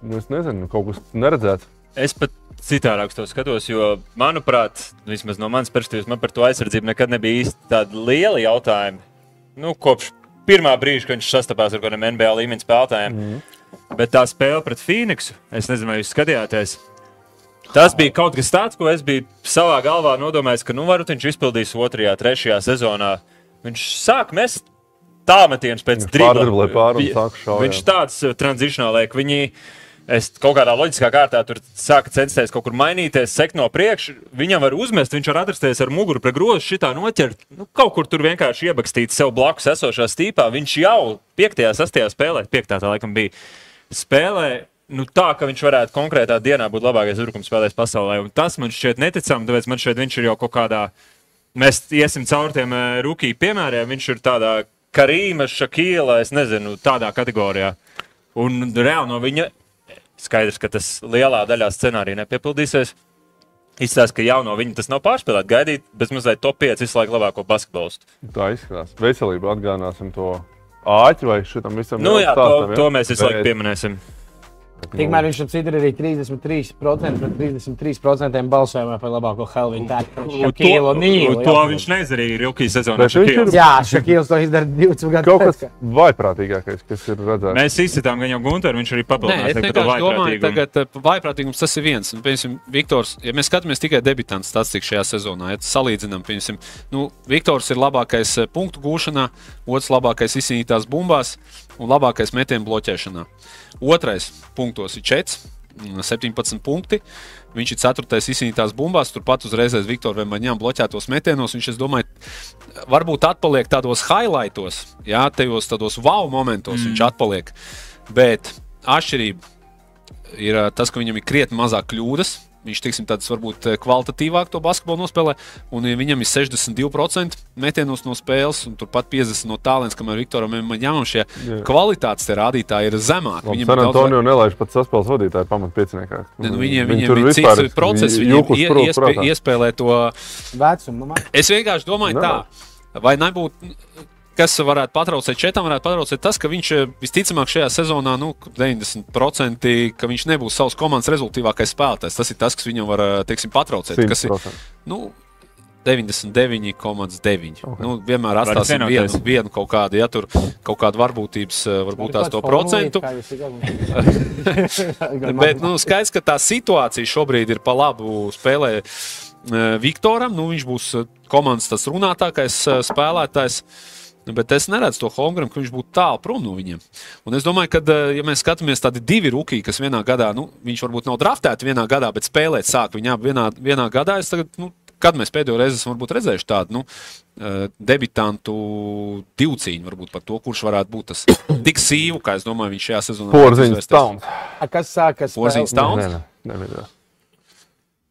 nu, nezinu, kaut kas neredzēts. Es pat citādāk to skatos, jo, manuprāt, vismaz no manas perspektīvas, man par to aizsardzību nekad nebija īsti tādi lieli jautājumi. Nu, kopš pirmā brīža, kad viņš sastapās ar kādiem NBA līmeņa spēlētājiem. Mm. Bet tā spēle pret Phoenixu, es nezinu, vai jūs skatījāties. Tas bija kaut kas tāds, ko es biju savā galvā nodomājis, ka nu, varbūt viņš izpildīs otrajā, trešajā sezonā. Viņš sāk mest tālmetienus pēc dribla. Viņš tāds uh, tranzīcionāls, ka viņi es kaut kādā loģiskā kārtā tur sāka censties kaut kur mainīties, sekt no priekša. Viņam var uzmest, viņš var atrasties ar muguru pie groza, šitā noķert. Nu, kaut kur tur vienkārši iebakstīt sev blakus esošā stīpā. Viņš jau 5. un 6. spēlē, 5. tā laikam bija spēlē. Nu, tā, ka viņš varētu konkrētā dienā būt labākais uzbrukuma spēlētājs pasaulē. Un tas man šķiet neticami, tāpēc man šķiet, viņš ir jau kaut kādā. Mēs iesim cauri tiem rūkīju piemēriem. Viņš ir tādā Karīma, Šakīla, es nezinu, tādā kategorijā. Un reāli no viņa skaidrs, ka tas lielā daļā scenārijā nepiepildīsies. Izstāsta, ka jau no viņa tas nav pārspēlēt, gaidīt bez mazliet top 5 visu laiku labāko basketbolistu. Tā izskatās. Veselība atgādināsim to āķi vai šitam visam Nu, jā, to, to mēs visu laiku Bet, pieminēsim. Tikmēr viņš šeit ir arī 33% pret 33% balsojumā par labāko Helvinu tēlu. Šakīlu Nīlu. to viņš neizdarīja Rukijas sezonā. Viņš ir- Jā, Šakīls to izdara 20 gadu Kaut kas vaiprātīgākais, kas ir redzēts. Mēs izsitām gan jau Gunteru, viņš arī Nē, papildinās. es vienkārši domāju, ka vaiprātīgums tas ir viens. Un, piemēram, Viktors, ja mēs skatāmies tikai debitantu statistiku šajā sezonā, ja salīdzinām, piemēram, nu, Viktors ir labākais eh, punktu gūšanā, otrs labākais izcīnītās bumbās un labākais metienu bloķēšanā. Otrais punktos ir 4. 17 punkti. Viņš ir 4. izcīnītās bumbās, turpat uzreiz aiz Viktora Vemaņām bloķētos metienos. Viņš, es domāju, varbūt atpaliek tādos highlightos, jā, tajos tādos wow momentos mm. viņš atpaliek. Bet atšķirība ir ā, tas, ka viņam ir krietni mazāk kļūdas. Viņš tiksim, tāds varbūt ā, kvalitatīvāk to basketbolu nospēlē, un ja viņam ir 62% metienos no spēles, un turpat 50% no tālens, kamēr Viktoram Maņāmam šie Jā. kvalitātes te rādītāji ir zemāki. Viņam San ir daudz Antonio nelaiž pat saspēles vadītāju pamatpieciniekā. Ne, nu, viņiem, viņiem ir cits process, viņiem ie, iespē, iespēlē to. Vecuma. Es vienkārši domāju, Jā. tā, vai nebūtu. Kas varētu patraucēt četram, varētu patraucēt tas, ka viņš eh, visticamāk šajā sezonā, nu, 90% ka viņš nebūs savas komandas rezultātīvākais spēlētājs. Tas ir tas, kas viņam var eh, teiksim, patraucēt. Kas ir, 100%. nu, 99,9. Okay. Nu, vienmēr atstāsim vienu, vienu kaut kādu, ja tur kaut kāda varbūtības, eh, varbūt tās to procentu. Bet nu, skaidrs, ka tā situācija šobrīd ir pa labu spēlē Viktoram. Nu, viņš būs komandas tas runātākais spēlētājs. Nu, Bet es neredzu to Holmgren, ka viņš būtu tālu prom no viņiem. Un es domāju, ka, eh, ja mēs skatāmies tādi divi rookie, kas vienā gadā, nu, viņš varbūt nav draftēts vienā gadā, bet spēlēt sāk viņā vienā, vienā gadā, tagad, nu, kad mēs pēdējo reizi esam redzējuši tādu nu, eh, debitantu divcīņu, varbūt par to, kurš varētu būt tas tik sīvu, kā es domāju, viņš šajā sezonā varētu Porziņš. Towns. Kas sākas? Porziņš? Towns?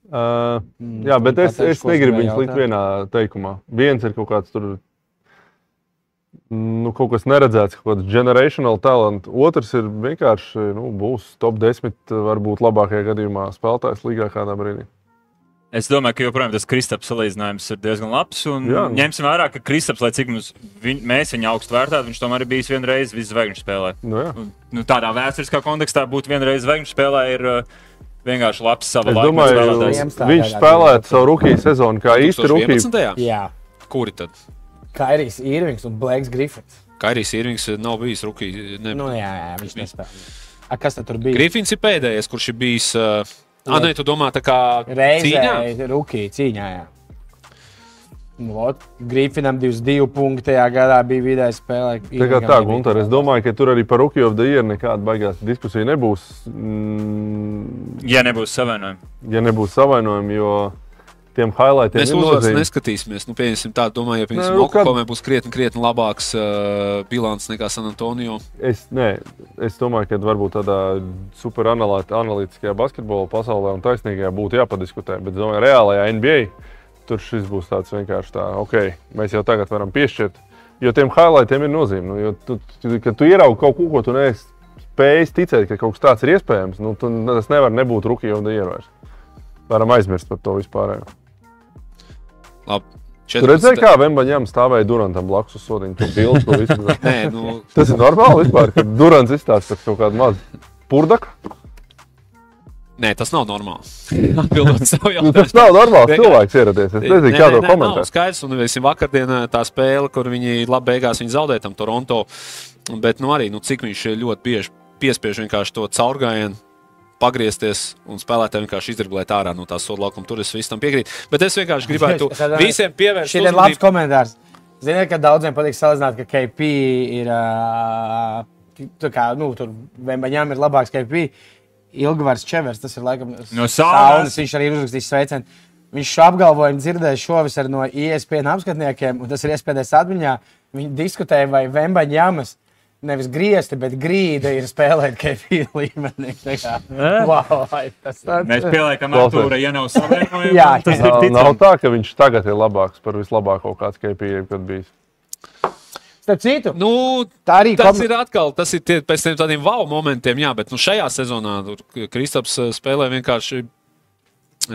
Uh, jā, bet tu es, es negribu viņus likt vienā teikumā. Viens ir kaut kāds tur, nu, kaut kas neredzēts, kaut kāds generational talent. Otrs ir vienkārši, nu, būs top 10, varbūt labākajā gadījumā spēlētājs līgā kādā brīdī. Es domāju, ka joprojām tas Kristaps salīdzinājums ir diezgan labs. Jā. ņemsim vērā, ka Kristaps, lai cik mums, viņ, mēs viņu augstu vērtētu, viņš tomēr ir bijis vienreiz visu zvaigžņu spēlē. Nu. Un, Nu, tādā vēsturiskā kontekstā būt vienreiz zvaigžņu spēlē ir uh, vienkārši labs. Jums tā viņš spēlētu savu rookie sezonu kā īsti rookie. 2011. Jā, Kuri tad? Kairijs Irvings un Blake Griffiths. Kairijs Irvings nav bijis rookie. Ne. Nu, jā, jā, viņš nespēlē. A, kas tad bija? Grifins ir pēdējais, kurš ir bijis. Uh, Ah, nē, tu domā, tā kā Reizē cīņā? rookie cīņā. Jā. Nu, Vot, Griffinam 22 punkti tajā gadā bija vidēji spēlē. Tā kā tā, Gunter, es domāju, ka tur arī par Rookie of the Year nekāda baigās diskusija nebūs. Mm, Ja nebūs savainojumi. ja nebūs savainojumi, jo tiem highlightiem Mēs uzvaras neskatīsimies. Nu, pieņemsim tā, domāju, ja piemēram nu, kad- Oklahomā būs krietni, krietni labāks uh, bilants nekā San Antonio. Es, nē, es domāju, ka varbūt tādā superanalītiskajā basketbola pasaulē un taisnīgajā būtu jāpadiskutē. Bet, domāju, reālajā NBA tur šis būs tāds vienkārši tā, ok, mēs jau tagad varam piešķirt. Jo tiem highlightiem ir nozīme. Nu, jo tu, kad tu ieraugi kaut ko, ko tu neesi spējis ticēt, ka kaut kas tāds ir iespējams, nu, tu, tas nevar nebūt rookie un ievērst. Varam aizmirst par to vispār. Labi. Tu redzēji, kā Vembaņām stāvēja Durantam blakus uz sodiņa? Visu. Nē, nu, Tas ir normāli vispār, ka Durants izstāsta par kaut kādu mazu purdaku. nē, tas nav normāli. Atbildot savu Nu, tas jautājumu. nav normāls Vienkārši- cilvēks ieradies. Es nezinu, kā to Nav komentēt. skaidrs, un mēs vakardienā tā spēle, kur viņi labi beigās viņi zaudēja tam Toronto. Bet nu, arī nu, cik viņš ļoti bieži piespiež vienkārši to caurgājienu. Pagriezties un spēlētājiem vienkārši izdriblēt ārā no tās soda laukuma. Tur es visam piekrītu. Bet es vienkārši gribētu domāju, visiem pievērst Šī ir labs komentārs. Ziniet, ka daudziem patīk salīdzināt, ka KP ir. Uh, kā, nu, tur Vembaņām ir labāks KP. Ilgvars Čevers, tas ir laikam No saules. Viņš arī ir uzrakstījis sveicienu. Viņš šo apgalvojumu dzirdēja šovasar no E ISPN apskatniekiem, un tas ir iespējams atmiņā. Viņi diskutēja, vai Vembaņāmas nevis griezti, bet grīda ir spēlēt KP līmenī. Wow, tas tāds. Mēs pieliekam. Artūra, ja nav savainojumi. Jā, tas Nav, nav ticami. tā, ka viņš tagad ir labāks par vislabāko, kāds ir kad bijis. Starp citu, Nu, tā arī Tas kom- ir atkal, tas ir tie, pēc tiem tādiem wow momentiem, jā, bet nu, šajā sezonā Kristaps eh, spēlē vienkārši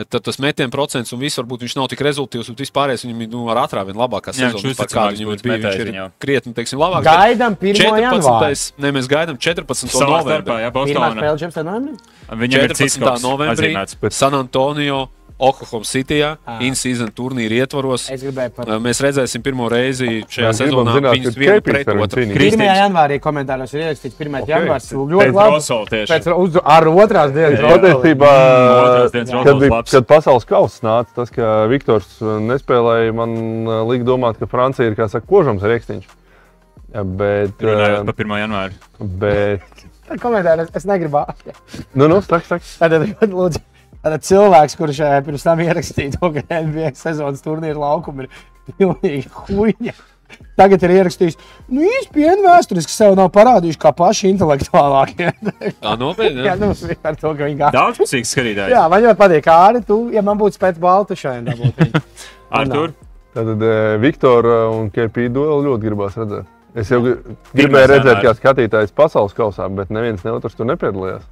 tad tas metienu procents un viss varbūt viņš nav tik rezultāts, un vispārējais viņam ir nu, ar atrāvienu labākā sezona. uzticamāks kāda viņam metējs Viņš ir krietni, teiksim, labāks. Gaidām 1. janvāri. 14. Ne, mēs gaidām 14. Savā starpā, novembrī. jā, Bostonā. spēle 14. novembrī? Viņam ir cits 14. kaut kas novembrī. San Antonio, Oklahoma City, Ah. in-season turnīra ietvaros. Par Mēs redzēsim pirmo reizi šajā Mēs sezonā kad vienu Keipis pret otru. cīnīsies. Kristīns. 1. janvārī komentāros ir ierakstīts 1. Ok. janvārs. Pēc Ļoti labi. Rosola tieši. Pēc, uz, ar otrās dienas. Patiesībā, Mm, kad, bija, kad pasaules kausa nāca, tas, ka Viktors nespēlēja, man uh, lika domāt, ka Francija ir kā saka, kožams rēkstiņš. Bet, Runājot uh, par 1. janvāru. bet, Komentāros es negribu. nu, nu, saka, saka. Tātad, lūdzu, tātad cilvēks, kurš eh, pirms tam ierakstīja to, ka NBA sezonas turnīra laukuma ir pilnīgi huīņa. Tagad ir ierakstījis, nu īstenībā vēsturiski sev nav parādījuši kā paši intelektuālākie. Tā nopietni. Jā, nu, ar to, ka viņi gāja. Daudzpusīgs skatītājs. Jā, man ļoti patīk, kā arī tu, ja man būtu pēc balta šodien dabūt. Artur, Tad uh, Viktora un KP dueli ļoti gribās redzēt. Es jau gribēju redzēt, kā skatītājs pasaules kausā, bet neviens ne otrs tur nepiedalījās.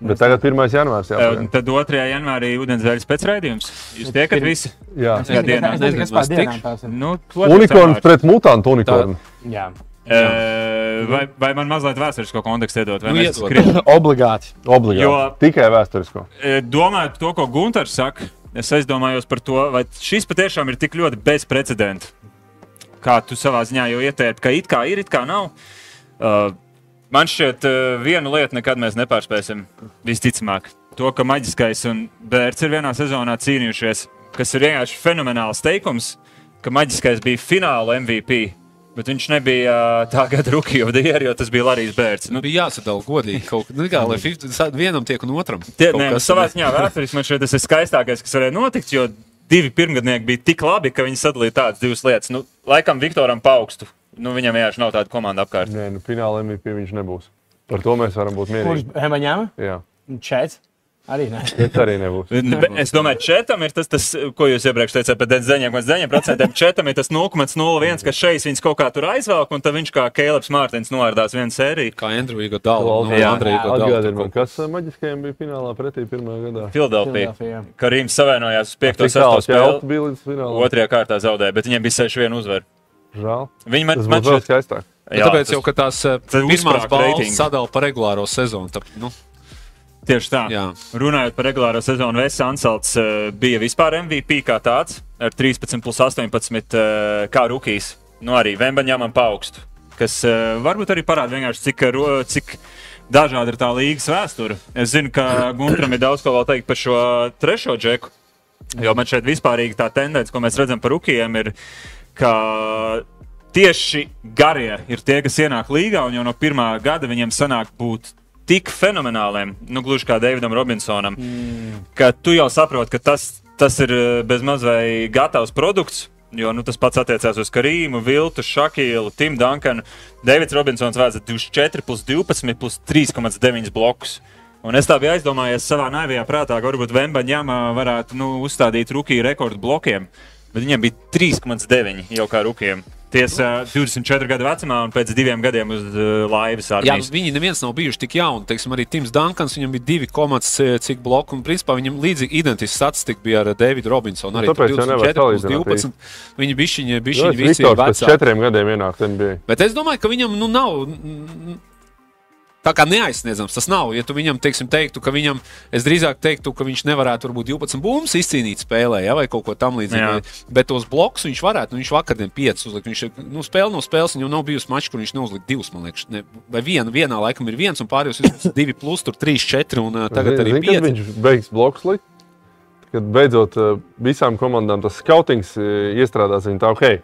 Bet tagad 1. janvārs un jāpagaida. tad 2. janvārī ūdensvēļas pēcraidījums. Jūs tiekat visi? Jā. Kā dienā? Es nezinu, kas Nezinu, dienām tās ir. Nu, Unikorns pret mutantu unikornu. Jā. Eh, Vai, vai man mazliet vēsturisko kontekstu iedot? vai Nu, skri- Obligāti. Obligāti. Jo- Tikai vēsturisko. Domājot par to, ko Gunārs saka, es aizdomājos par to, vai šis patiešām ir tik ļoti bezprecedenta. Kā tu savā ziņā jau ieteici, ka it kā ir, it kā nav. Uh, man šķiet, uh, vienu lietu nekad mēs nepārspēsim. Visticamāk, to, ka maģiskais un bērns ir vienā sezonā cīnījušies, kas ir vienkārši fenomenāls teikums, ka maģiskais bija fināla MVP. Bet viņš nebija uh, tā gada rookie of the year, jo tas bija Larijs Bērts. Nu, Nu, bija jāsadala godīgi. Kaut kā, nu, lai 50, vienam tiek un otram. Tie, nē, kas- savā ziņā vēsturiski man šķiet, tas ir skaistākais, kas varēja notikt, jo divi pirmgadnieki bija tik labi, ka viņi sadalīja tādas divas lietas. Nu, laikam Viktoram paukstu. Nu, viņam vienkārši nav tāda komanda apkārt. Nē, nu, finālā MVP viņš nebūs. Par to mēs varam būt Kurš mierīgi. Hemaņāma? Jā, Čets. Arī nē. tas arī nebūs. Bet Es domāju, četam ir tas, tas ko jūs iepriekš teicāt par 9,9%. Četam ir tas 0,01, kas šeit viņas kaut kā tur aizvelk, un tad viņš kā Kēleps Mārtiņš noārdās vienu sēriju. Kā Andrew Iguodala. Valsts- Nu, Jā. Atgādini man, kas maģiskajiem bija finālā pretī pirmajā gadā. Filadelfija. Filadelfija. Karīms savienojās uz 5. Cik 6. tālu spēli. Kelta bija līdz finālam? Otrajā kārtā zaudēja, bet viņiem bija 6-1 uzvara. Žēl. Viņi man, Tas man būtu vēl šķiet, skaistāk. Jā, tāpēc tas, jau, ka tās eh, tas pirmās balvas sadala par regulāro sezonu. Tā, nu, Tieši tā. jā. Runājot par regulāro sezonu, Vēsas Anselts uh, bija vispār MVP kā tāds, ar 13, plus 18 uh, kā rookies. Nu, arī Vembaņāmam paaugstu, kas uh, varbūt arī parāda vienkārši, cik, ro- cik dažāda ir tā līgas vēsture. Es zinu, ka Gunteram ir daudz ko vēl teikt par šo trešo džeku. Jo man šeit vispārīgi tā tendence, ko mēs redzam par rookiem, ir, ka tieši garie ir tie, kas ienāk līgā, un jau no pirmā gada viņiem sanāk būt tik fenomenāliem, nu, gluži kā Davidam Robinsonam, mm. ka tu jau saproti, ka tas, tas ir eh, bezmaz vai gatavs produkts. Jo nu, tas pats attiecās uz Karīmu, Viltu, Šakilu, Timu Dunkanu. Davids Robinsons vāca 24, plus 12, plus 3,9 blokus. Un es tā biju aizdomājies savā naivajā prātā, ka varbūt Vembaņāmā varētu nu, uzstādīt rookie rekordu blokiem. Bet viņiem bija 3,9 jau kā rukiem. Tiesa 24 gadu vecumā un pēc diviem gadiem uz uh, laivas Jā, armijas. viņi neviens nav bijuši tik jauni. Teiksim, arī Tims Dunkans, viņam bija divi komats, cik bloku, un principā viņam līdzīgi identiski statistika bija ar Davidu Robinsonu. Arī Nu, tāpēc jau nevar 24 plus salīdzināt 12. Viņi bišķiņi, Jā, bišķiņi visi ir Viktors pēc četriem gadiem ienāk NBA. Bet es domāju, ka viņam nu, nav. Tā kā neaizsniedzams tas nav. Ja tu viņam teiksim, teiktu, ka viņam, es drīzāk teiktu, ka viņš nevarētu varbūt 12 bumbas izcīnīt spēlē, ja, vai kaut ko tamlīdzīgu. Bet tos blokus viņš varētu. Nu, viņš vakardien 5 uzlikt. Viņš ir nu, spēle no spēles, viņam nav bijusi mačs, kur viņš neuzlika 2. Man liekas, ne, vai viena, vienā laikam ir viens, un pārējos ir 2, plus, tur 3, 4 un tagad Zini- arī zini, kad 5. viņš beigs blokus likt. Kad beidzot visām komandām tas skautings iestrādās, viņi tā, ok,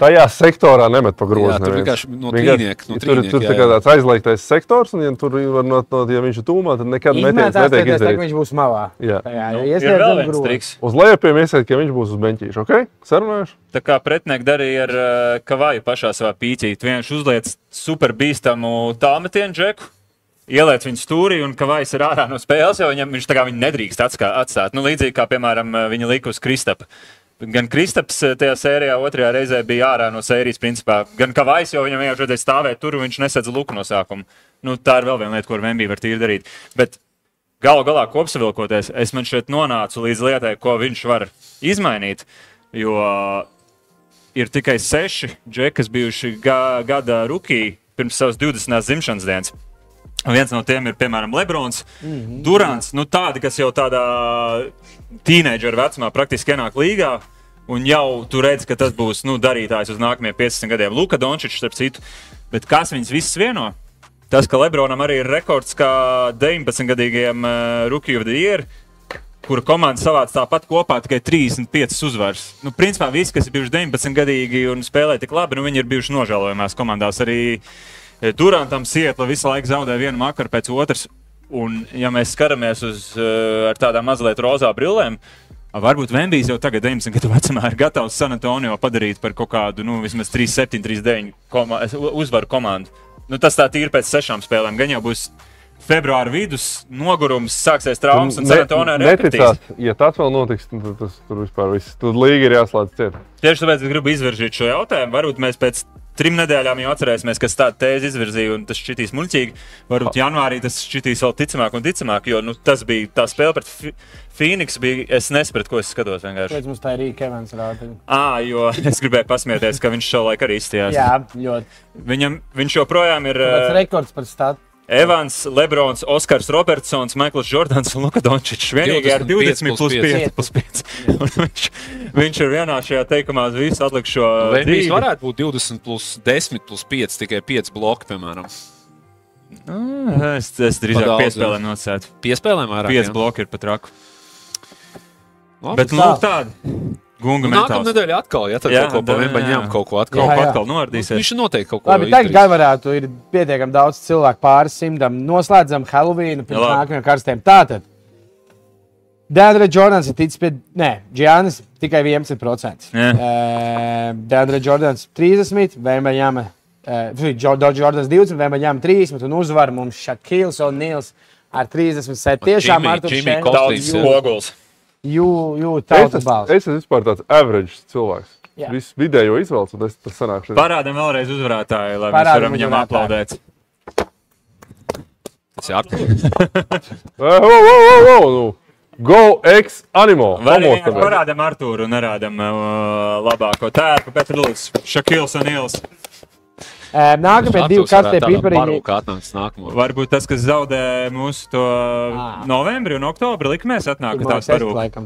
tajā sektorā nemet pa grozu. Jā, tur vienkārši no trīnieka, no tur trīnieka, tur jā, tā jā. tāds aizliegtais sektors, un ja tur var no, no, ja viņš ir tūmā, tad nekad netiek teiktu, izdarīts. viņš būs malā. Jā. Jā, Nu, ja ir vēl triks. Uz lejupiem iesiet, ka viņš būs uz benčīša. Ok, sarunājuši? Tā kā pretinieki darīja ar uh, Kavaju pašā savā pīķī. Tu vienkārši uzliec super bīstamu tālmetienu džeku. Ieliec viņu stūrī, un Kavajs ir ārā no spēles, jo viņam, viņš tā kā viņu nedrīkst atskā, atstāt. Nu, līdzīgi kā, piemēram, viņa lika uz Kristapa. Gan Kristaps eh, tajā sērijā, otrajā reizē bija ārā no sērijas, principā. Gan Kavajs, jo viņam vienkārši vajadzēja stāvēt tur, un viņš nesedz luku no sākuma. Nu, tā ir vēl viena lieta, ko Vembija var tīri darīt. Bet Galu galā, kopsavilkoties, es man šeit nonācu līdz lietai, ko viņš var izmainīt. Jo ir tikai seši džeki, kas bijuši ga gada rookie pirms savas 20. dzimšanas dienas. Viens no tiem ir, piemēram, Lebrons, mm -hmm. Durants. Nu, tādi, kas jau tādā tīneģera vecumā praktiski ienāk līgā. Un jau tur redz, ka tas būs nu, darītājs uz nākamajiem 15 gadiem. Luka Dončičs, starp citu. Bet kas viņus visus vieno? Tas, ka Lebronam arī ir rekords kā 19-gadīgajam uh, of the Year, kura komanda savāca tāpat kopā tikai 35 uzvaras. Nu, principā visi, kas ir bijuši 19 gadīgi un spēlē tik labi, nu, viņi ir bijuši nožēlojamās komandās. Arī Durantam Sietla visu laiku zaudēja vienu makaru pēc otras. Un, ja mēs skatāmies uz uh, tādām mazliet rozā brillēm, Varbūt Vembijs jau tagad, 19 gadu vecumā, ir gatavs San Antonio padarīt par kaut kādu, nu, vismaz 3, 7, 3, 9 koma uzvaru komandu. Nu, tas tā ir pēc sešām spēlēm. Gan jau būs februāra vidus, nogurums, sāksies traumas un San Antonio neticās. Ja tas vēl notiks, tad tas tur vispār viss. Tur līga ir jāslēdz ciet. Tieši tāpēc es gribu izvirzīt šo jautājumu. Varbūt mēs pēc trim nedēļām jau atcerēsimies, kas tādu tēzi izvirzīja, un tas šķitīs muļķīgi. Varbūt janvārī tas šķitīs vēl ticamāk un ticamāk, jo nu, tas bija tā spēle pret Phoenix. Bija, es nesapratu, ko es skatos. Kāpēc mums tā ir Rīga Evans rāda? À, jo es gribēju pasmieties, ka viņš šolaik arī izstījās. Jā, ļoti. Viņam, viņš joprojām ir. Tas rekords par statu. Evans, Lebrons, Oskars Robertsons, Maikls Jordans un Luka Dončičs. Vienīgi ar 20 plus 5. Plus 5. viņš, viņš ir vienā šajā teikumā visu atlikušo. Viņš varētu būt 20 plus 10 plus 5, tikai 5 bloki, piemēram. Ah, es, es drīzāk piespēlēm nocētu. Piespēlēm vairāk. 5 bloki ir pat raku. Labi, Bet, nu, tādi. Gunga nu, nākamā nedēļa atkal, ja tad jā, kaut ko ņem kaut ko atkal. Jā, jā. atkal noardīsies. Viņš noteikti kaut ko Labi, tagad gan varētu, ir pietiekami daudz cilvēku pāris simtam. Noslēdzam Halloween pirms nākamajiem karstiem. Tātad. Dēndra Jordans ir ticis pie, nē, Giannis tikai 11%. Uh, Dēndra Jordans 30, Vēmbaņāma, uh, Jordans 20, Vēmbaņāma 30 un uzvar mums Šakils un Nils ar 37. Tiešām ar to daudz spoguls. You es, esmu, es esmu vispār tāds average cilvēks. Yeah. Visu vidējo izvēles, un es tas sanākšu. Parādām vēlreiz uzvarētāju, lai Parādam mēs varam viņam aplaudēt. Tas ir Artur. Go X Animo. Parādām Arturu un nerādām uh, labāko tērpu. Petru Lūdzu, Šakils un Ils. Nākamie divi karstie pipariņi. Varbūt tas, kas zaudē mūsu to à. novembri un oktobri likmēs, atnāk tāds parūks.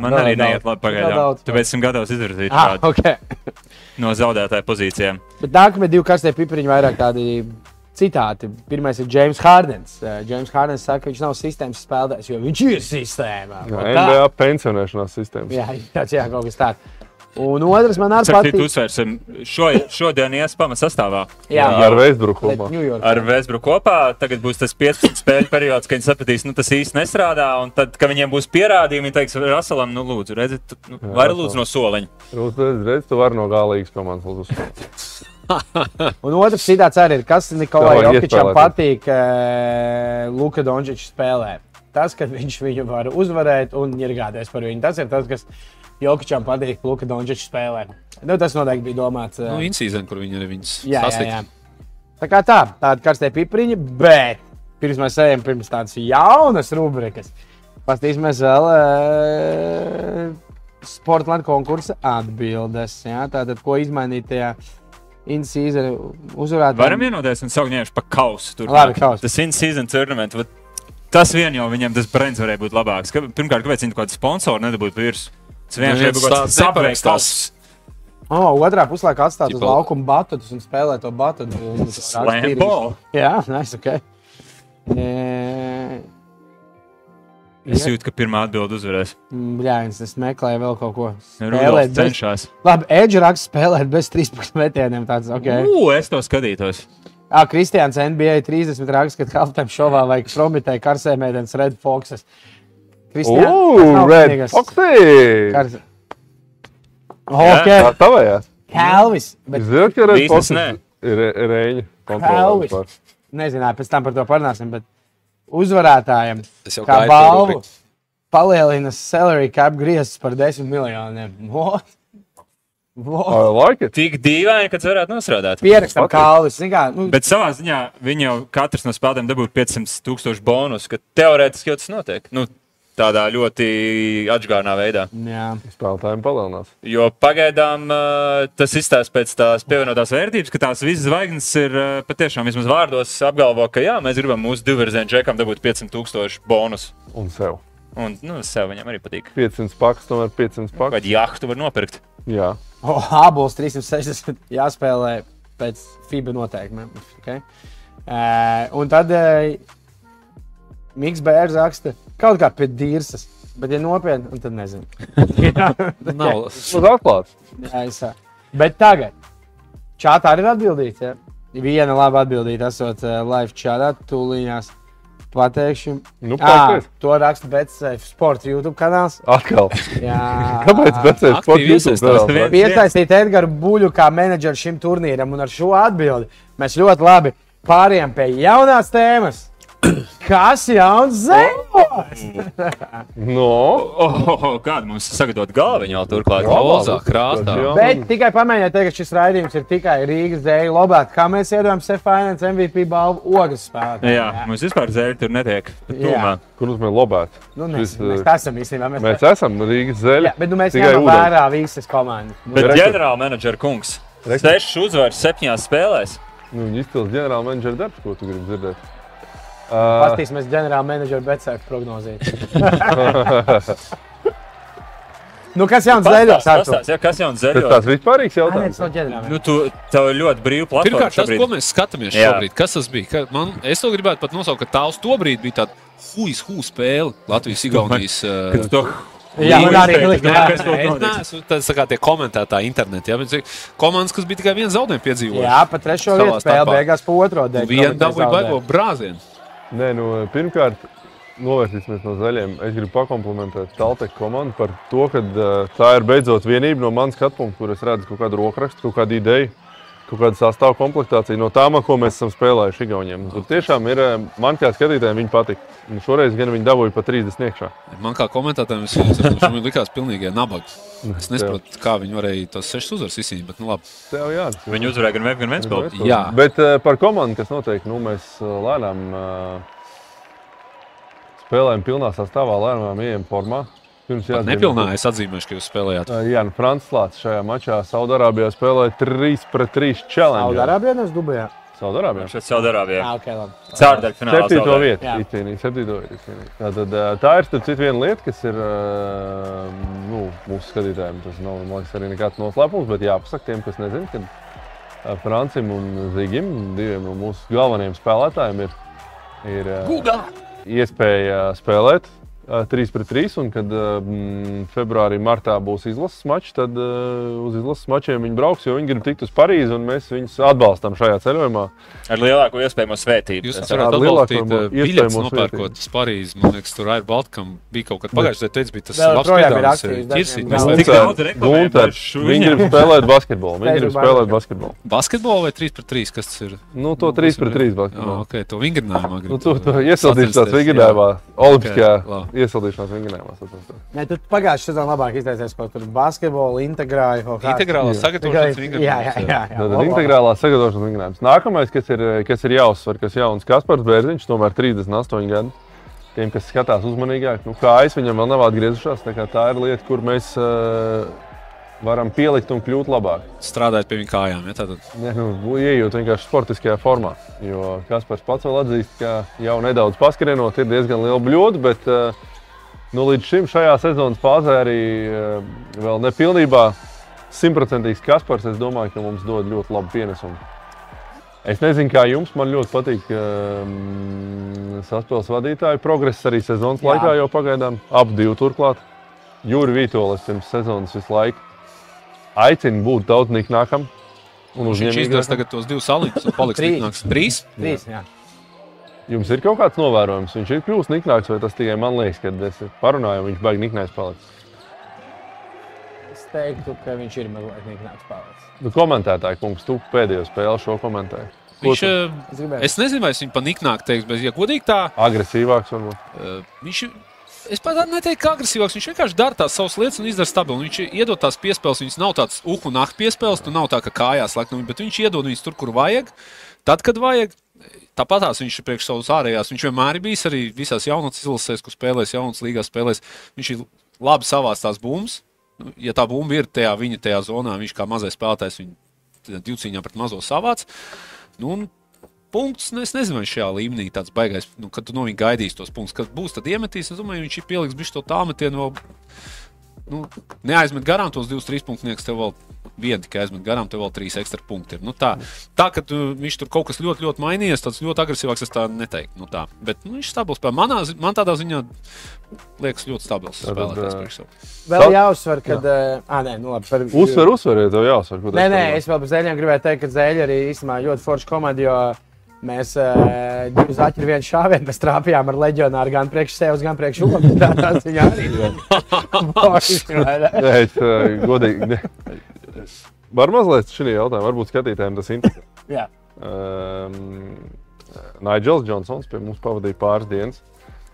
Man arī neiet labi pagaidām. Tāpēc esmu gatavs izvirzīt ah, šādu okay. no zaudētāju pozīcijām. Bet nākamie divi karstie pipariņi vairāk tādi citāti. Pirmais ir James Hardens. James Hardens saka, ka viņš nav sistēmas spēlētājs, jo viņš ir sistēmā. Jā, NBA pensionēšanās sistēmas. Jā, tāds jā, kaut kas tāds. Un otrs man arī patīk. Uzsvērsim, šo, šodien ies pamatsastāvā. Jā, jā, ar Vēsbruku kopā. Ar Vēsbruku kopā. Tagad būs tas 15 spēļu periods, kad viņi sapratīs, nu tas īsti nestrādā. Un tad, kad viņiem būs pierādījumi, viņi teiks, Raselam, nu lūdzu, redziet, tu, nu, vari lūdzu no soliņa. Redz, tu vari no galīgas komandas lūdzu. un otrs citāts arī ir, kas Nikolai Jokičam patīk uh, Luka Dončiča spēlē. Tas, ka viņš viņu var uzvarēt un ir gādājis par viņu. Tas ir tas, kas Jokičam patīk Luka Dončiča spēlē. Nu, tas noteikti bija domāts. Nu, Insīzēn, kur viņi arī viņas jā, jā, jā. Tā kā tā, tāda karstie pipriņi, bet pirms mēs ejam pirms tādas jaunas rubrikas, paskatīsimies vēl uh, Sportlandes konkursa atbildes. Jā, tātad, ko izmainīt tajā in-season uzvarētājā? Varam vienoties un saukt viņiem par kausu. Tur, Labi, kausu. Tas in-season tournament. Tas vien jau viņam tas brands varēja būt labāks. Pirmkārt, kāpēc viņi kaut kādu sponsoru nedabūtu virsmu? Ir tāds saprāts. Oh, otrā puslaikā atstāt uz laukuma batutus un spēlēt to batutu. Slambo. Jā, nice, ok. E... Es jūtu, ka pirmā atbilde uzvarēs. Jā, es meklēju vēl kaut ko. Spēlēt, cenšas. Labi, Edge raksta spēlēt bez 13 metieniem. Tāds, okay. Ugh, es to skatītos. Ah, Kristians NBA 30 raksta, ka Halftime šovā vajag promitēt karsēmēdienas Red Foxes. Kristiāna. Ugh, Red Foxy! Kars... Okay. Tā tavējās. Kelvis. Bet... Zinu, ka Red Foxy ir Reņa kontrolēts. Nezināju, pēc tam par to parunāsim, bet uzvarētājiem kā balvu palielina salary cap griezts par 10 miljoniem. What? Laika? Tik dīvaini, ka tas varētu nostrādāt. Pierakstam Patīk. kalvis. kā, Nu, Bet savā ziņā viņi jau katrs no spēlēm dabūja 500 tūkstošu bonus, ka teorētiski jau tas notiek. Nu, tādā ļoti atgādnā veidā. jā. Spēlētājiem palielinās. Jo pagaidām uh, tas izstāsta pēc tās pievienotās vērtības, ka tās visas zvaigznes ir uh, patiešām vismaz vārdos apgalvo, ka jā, mēs gribam mūsu divvirzienu džekam dabūt 500 tūkstošu bonus. Un sev. Un nu, sev viņam arī patīk. 500 paks, tomēr 500 Vai paks. jahtu var nopirkt? Jā. Oh, Abols 360 jāspēlē pēc FIBA noteikumiem. Okay? Uh, un tad uh, Mikls Bērs raksta kaut kā pie dīrsas. Bet, ja nopietni, tad nezinu. Nav. Uz atklāts. Jā, es, ā. Bet tagad, čātā arī ir atbildīts. Ja? Viena laba atbildīta, esot uh, live čātā, tūlīņās pateikšu. Nu, pārsteidz. to raksta Betsafe Sports YouTube kanāls. Atkal. Jā. Kāpēc? Pēc tam aktīvi iesaistās. Piesaistīt Edgars Buļbuļsu kā menedžeru šim turnīram, un ar šo atbildi mēs ļoti labi pārējām pie jaunās tēmas. Kas jauns zemos? No. Oh, oh, oh, kāda mums ir sagatavota galviņa jau turklāt? Rozā, krāsā. Bet tikai pamēģiniet, teikt, ka šis raidījums ir tikai Rīgas dēļ lobēt. Kā mēs iedomājamies, Sefānijas MVP balvu ogas spēlē. Jā, mums vispār zēļi tur netiek. Tūmā. Kur mums ir lobēt? Nu, mēs, Šis, mēs eh, esam īstenībā. Mēs, Mēs esam Rīgas zeļi. jā, bet nu, mēs ņemam vērā visas komandas. Bet Reku. ģenerāla menedžera kungs. Sešas uzvaras septiņās spēlēs. Nu, viņa izcils ģenerāla menedžera darbs, ko tu gribi dzirdēt. Uh, Pastīsimies ģenerāla menedžera Betsafe prognozīt. nu, kas jauns zēļos? Pastāst, jā, kas jauns tas zēļos? tāds vispārīgs jautājums. tas ģenerāla. Nu, tu, tev ir ļoti brīva platforma Pirmkārt, tas, ko šobrīd. mēs skatāmies Jā. šobrīd, kas tas bija? Ka Man, es to gribētu pat nosaukt, ka tā uz to brīdi bija tāda huijas hūs spēle Latvijas-Igaunijas. To Jā, man arī Līdz likās. kas to Es notiks? neesmu tas tā kā tie komentētāji internetā. Ja, komandas, kas bija tikai viens zaudējums piedzīvojis. Jā, pa trešo vietu starpā. beigās pa otro dēļ. Vienu dabūju baigo brāzienu. Nē, nu, pirmkārt, novērsīsimies no zaļiem. Es gribu pakomplimentēt Talteku komandu par to, ka tā ir beidzot vienība no manas skatu punkta, kur es redzu kaut kādu rokrakstu, kaut kādu ideju, kaut kādu sastāvu komplektāciju no tām, ko mēs esam spēlējuši Igauniem. Tur tiešām ir, uh, man kā skatītājiem, viņi patika. Un šoreiz gan viņi dabūja pa 30 iekšā. Man kā komentētājiem tas likās pilnīgi nabaga. Es nesaprotu, kā viņi varēja tos sešas uzvaras izcīnīt. Bet, nu, labi. Tev jā. Viņi uzvarēja gan Vēju, gan Vēnspilsnu. Jā. Bet uh, par komandu, kas noteikti, nu, mēs uh, lēnām spēlējam pilnā sastāvā, lēnām ejam formā. Pirms Pat Nepilnā es atzīmēšu, ka jūs spēlējāt. Jā, nu, Frančs Lācis šajā mačā Saudārābijā spēlēja 3 pret 3 challenge. Saudārābijā nes Dubajā. Saudārābijā. Šeit Saudārābijā. Jā, ok, labi. Cārdaļa finālā. Septīto vietu izcīnīja. Septīto vietu izcīnīja. Tātad, tā ir starp citu viena lieta, kas ir nu, mūsu skatītājiem. Tas nav man liekas, arī nekāds noslēpums, bet jāpasaka tiem, kas nezina, ka Francim un Zīgim, diviem no mūsu galvenajiem spēlētājiem, ir, ir iespēja spēlēt. Ā, 3 pret 3, un kad mm, februārī, martā būs izlases mačs, tad uh, uz izlases mačiem viņi brauks, jo viņi grib tikt uz Parīzi, un mēs viņus atbalstam šajā ceļojumā. Ar lielāko iespējamo svētību. Jūs varat ar atbalstīt eh, biļetes, nopērkot uz Parīzi. Man liekas, tur ir Baltkam bija kaut kad pagājušajā teica, bija tas labs piedāvājums, eh, ķirsīt. Mēs nekā- daudz šo viņi grib spēlēt basketbolu. Viņi grib spēlēt basketbolu. basketbolu. Vai 3 pret 3? Kas tas ir? Nu, to 3 pret 3 Jā, basketbolu. ok, to vingrinājumā. Nu, to, to iesildīšu tās vingrinājumā, olimpiskajā. Iesildīšanās vingrinājumā. sacensībā. Nē, tu pagājušajā sezonā labāk izteicies, ko tur basketbolu kaut kā. Integrālā Jā. sagatavošanās Jā, jā, vingrinājums. jā. jā. Tad Labāk. integrālā sagatavošanās vingrinājums. Nākamais, kas ir, kas ir jāuzsver, kas jauns Kaspars Bērziņš, tomēr 38 gadu. Tiem, kas skatās uzmanīgāk, nu, kājas viņam vēl nav atgriezušās. Tā, kā tā ir lieta, kur mēs uh, varam pielikt un kļūt labāk. Strādājot pie viņa kājām. Ja, tātad. Ne, nu, iejūt vienkārši sportiskajā formā. Jo Kaspars pats vēl atzīst, ka jau nedaudz paskrienot, ir diezgan liela bļoda. Bet eh, nu, līdz šim šajā sezonas fāzē arī eh, vēl nepilnībā simtprocentīgs Kaspars. Es domāju, ka mums dod ļoti labu pienesumu. Es nezinu, kā jums. Man ļoti patīk um, saspēles vadītāju progress arī sezonas Jā. laikā jau pagaidām. Ap divu turklāt. Jūri Vītolis pirms sezonas visu laiku aicina būt daudz niknākam. Un Viņš izdarīs uzņēmīgākam. tagad tos divus salīdzinājumus un paliks Trīs. tiknāks. Trīs? Trīs, jā. Jums ir kaut kāds novērojums, viņš ir kļuvis niknāks, vai tas tikai man liekas, kad es parunāju, viņš baigi niknāks palicis. Es teiktu, ka viņš ir mazliet niknāks palicis. Nu, komentētāji, kungs, tu pēdējo spēli šo komentēji. Ko Viņš, tu? eh, Es gribēju. es nezinu, vai es viņu paniknāk teiks, bet, ja godīgi tā, Agresīvāks varbūt. eh, viņš Es pat neteiktu, ka agresīvāks. Viņš vienkārši dara tās savas lietas un izdara stabili. Viņš iedod tās piespēles. Viņas nav tādas uhu naktas piespēles, tu nav tā, ka kājās leknumi, bet viņš iedod viņas tur, kur vajag. Tad, kad vajag, tāpat viņš ir priekš savas ārējās. Viņš vienmēr ir bijis arī visās jaunatnes izlasēs, kur spēlēs, jaunas līgās spēlēs. Viņš ir labi savās tās bumbas. Nu, Ja tā bumba ir tajā viņa tajā zonā, viņš kā mazais spēlētājs viņu divcīņā pret mazo savāc. Nu, un punkts, nu, es nezinu, vai šajā līmenī tāds baigais, nu, kad tu no viņa gaidīsi tos punktus, kad būs, tad iemetīs. Es domāju, viņš ir pieliks bišķi to tāmetienu vēl. Nu, neaizmet garām tos divus, trīs punktus, tev vēl viena tikai aizmet garām, tev vēl trīs ekstra punkti. Ir. Nu, tā, tā, ka tu, viņš tur kaut kas ļoti, ļoti mainījies, tāds ļoti agresīvāks, es tā neteiktu. Nu, tā. Bet nu, viņš ir stabils. Manā, man tādā ziņā liekas ļoti stabils spēlētājs. sev. Vēl jāuzsver, ka. Ah, nē, nu labi. Par... Uzsver, uzsver, ja tev tu Nē, nē, es vēl par zēļiem gribēju teikt, ka zēļi arī īstenībā ļoti forša komanda. Jo mēs uh, divi zaķi ar vienu šāvienu mēs trāpījām ar leģionāru gan priekš sevis, gan priekš otras. Tā tas viņa arī? Nē, es uh, godīgi. Ne. Var mazliet šī jautājuma, varbūt skatītājiem tas interesē. Jā. Um, Nigels Džonsons pie mums pavadīja pāris dienas.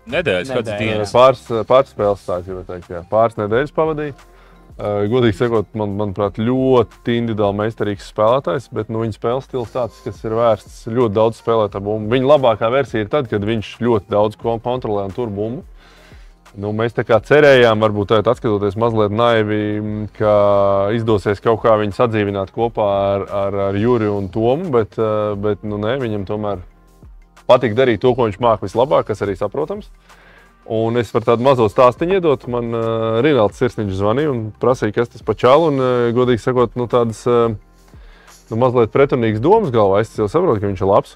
Nedēļas, kāds Nedēļas. dienas. Pāris, pāris spēles stāsts, jau teikt, jā. pāris nedēļas pavadīja. Uh, godīgi sakot, man, manuprāt, ļoti individuāli meistarīgs spēlētājs, bet nu, viņa spēles stils tāds, kas ir vērsts ļoti daudz spēlēt ar bumbu. Viņa labākā versija ir tad, kad viņš ļoti daudz ko kontrolē un tur bumbu. Nu, mēs tā kā cerējām, varbūt tādā atskatoties mazliet naivi, m, ka izdosies kaut kā viņu sadzīvināt kopā ar, ar, ar Juriju un Tomu, bet, uh, bet nu, ne, viņam tomēr patīk darīt to, ko viņš māca vislabāk, kas arī saprotams. Un es varu tādu mazo stāstu iedot. Man uh, Rīgāls sirsniņš zvanīja un prasīja, kas tas par čālu. Un, uh, godīgi sakot, nu, tādas uh, nu, mazliet pretrunīgas domas galvā. Es jau saprotu, ka viņš ir labs.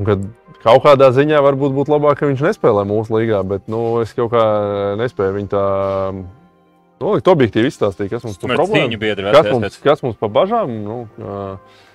Un kad kaut kādā ziņā varbūt būtu labāk, ka viņš nespēlē mūsu līgā, bet nu, es kaut kā nespēju viņu tā nolikt objektīvi izstāstīt, kas mums problēma. cīņu biedri Kas mums, kas mums pa bažām? Nu, Uh,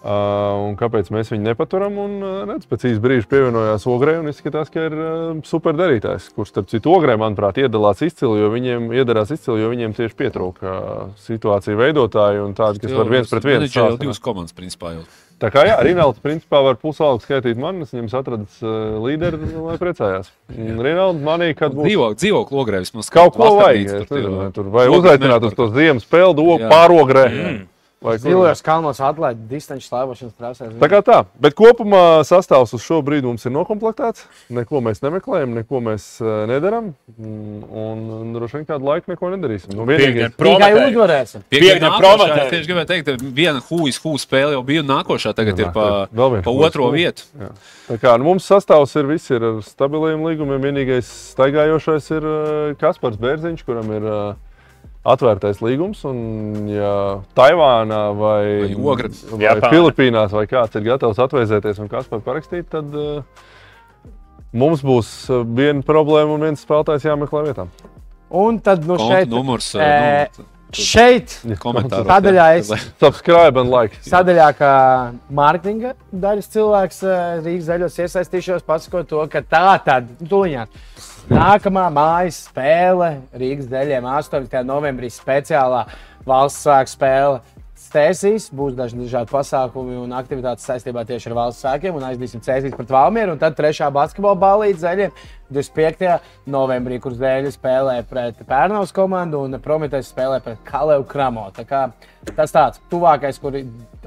un kāpēc mēs viņu nepaturam? Un, uh, redz, pēc īsa brīža pievienojās Ogrē un izskatās, ka ir uh, super darītājs. Kurš, starp citu, Ogrē, manuprāt, iedalās izcili, jo viņiem iedarās izcili, jo viņiem tieši pietrūka uh, situāciju veidotāji un tādi, kas var viens pret vienu Menedžeri jau divas komandas, principā. Jau. Tā kā jā, Rinalds principā var pusalgu skaitīt man, es viņam atradis uh, līderi, lai priecājās. Rinalds manī, kad būs Dzīvo, dzīvo logrē vismaz. kaut ko vajag. tur vai uzaicināt uz to ziemas Jā. pārogrē. Mm. Zilajos kalnos atlētā distanču slēpošanas trasēs. Tā kā tā, bet kopumā sastāvs uz šo brīdi mums ir noklāpts. Neko mēs nemeklējam, neko mēs nedarām. mm, Un, droši vien kādu laiku neko nedarīsim. Nu, vienīgais, Tikai uzvarēsim. Nākošā, prometē. es Tieši gribēju teikt, ka viena hūjas hūjas spēle jau bija nākošā tagad Jā, ir pa, vēl viena pa otro hūja. vietu. tā kā, nu, mums sastāvs ir viss ir ar stabiliem līgumiem. Vienīgais staigājošais ir uh, Kaspars Bērziņš, kuram ir uh, atvērtais līgums. Un, ja Taivānā vai, Vai vai. Filipīnās vai kāds ir gatavs atvēsēties un Kaspars parakstīt, tad uh, mums būs uh, viena problēma un viens spēlētājs jāmeklē vietā. Un tad nu Konta šeit, numurs. ē, nu, šeit komentāros. Sadaļā es- Subscribe and like. Sadaļā, kā mārketinga daļas cilvēks eh, Rīgas zaļos iesaistīšos, pasakot to, ka tā tad, tuliņā, nākamā mājas spēle Rīgas daļiem 8. novembrī speciālā valsts svētku spēle. Stēsīs, būs dažādi pasākumi un aktivitātes saistībā tieši ar valsts svētkiem, un aizdīsim cēsīs pret Valmieru. Un tad trešā basketbola balīdze zaļiem 25. novembrī, kur zēļi spēlē pret Pērnavas komandu un Prometēs spēlē pret Kalēvu Kramo. Tā kā Tas tāds tuvākais, kur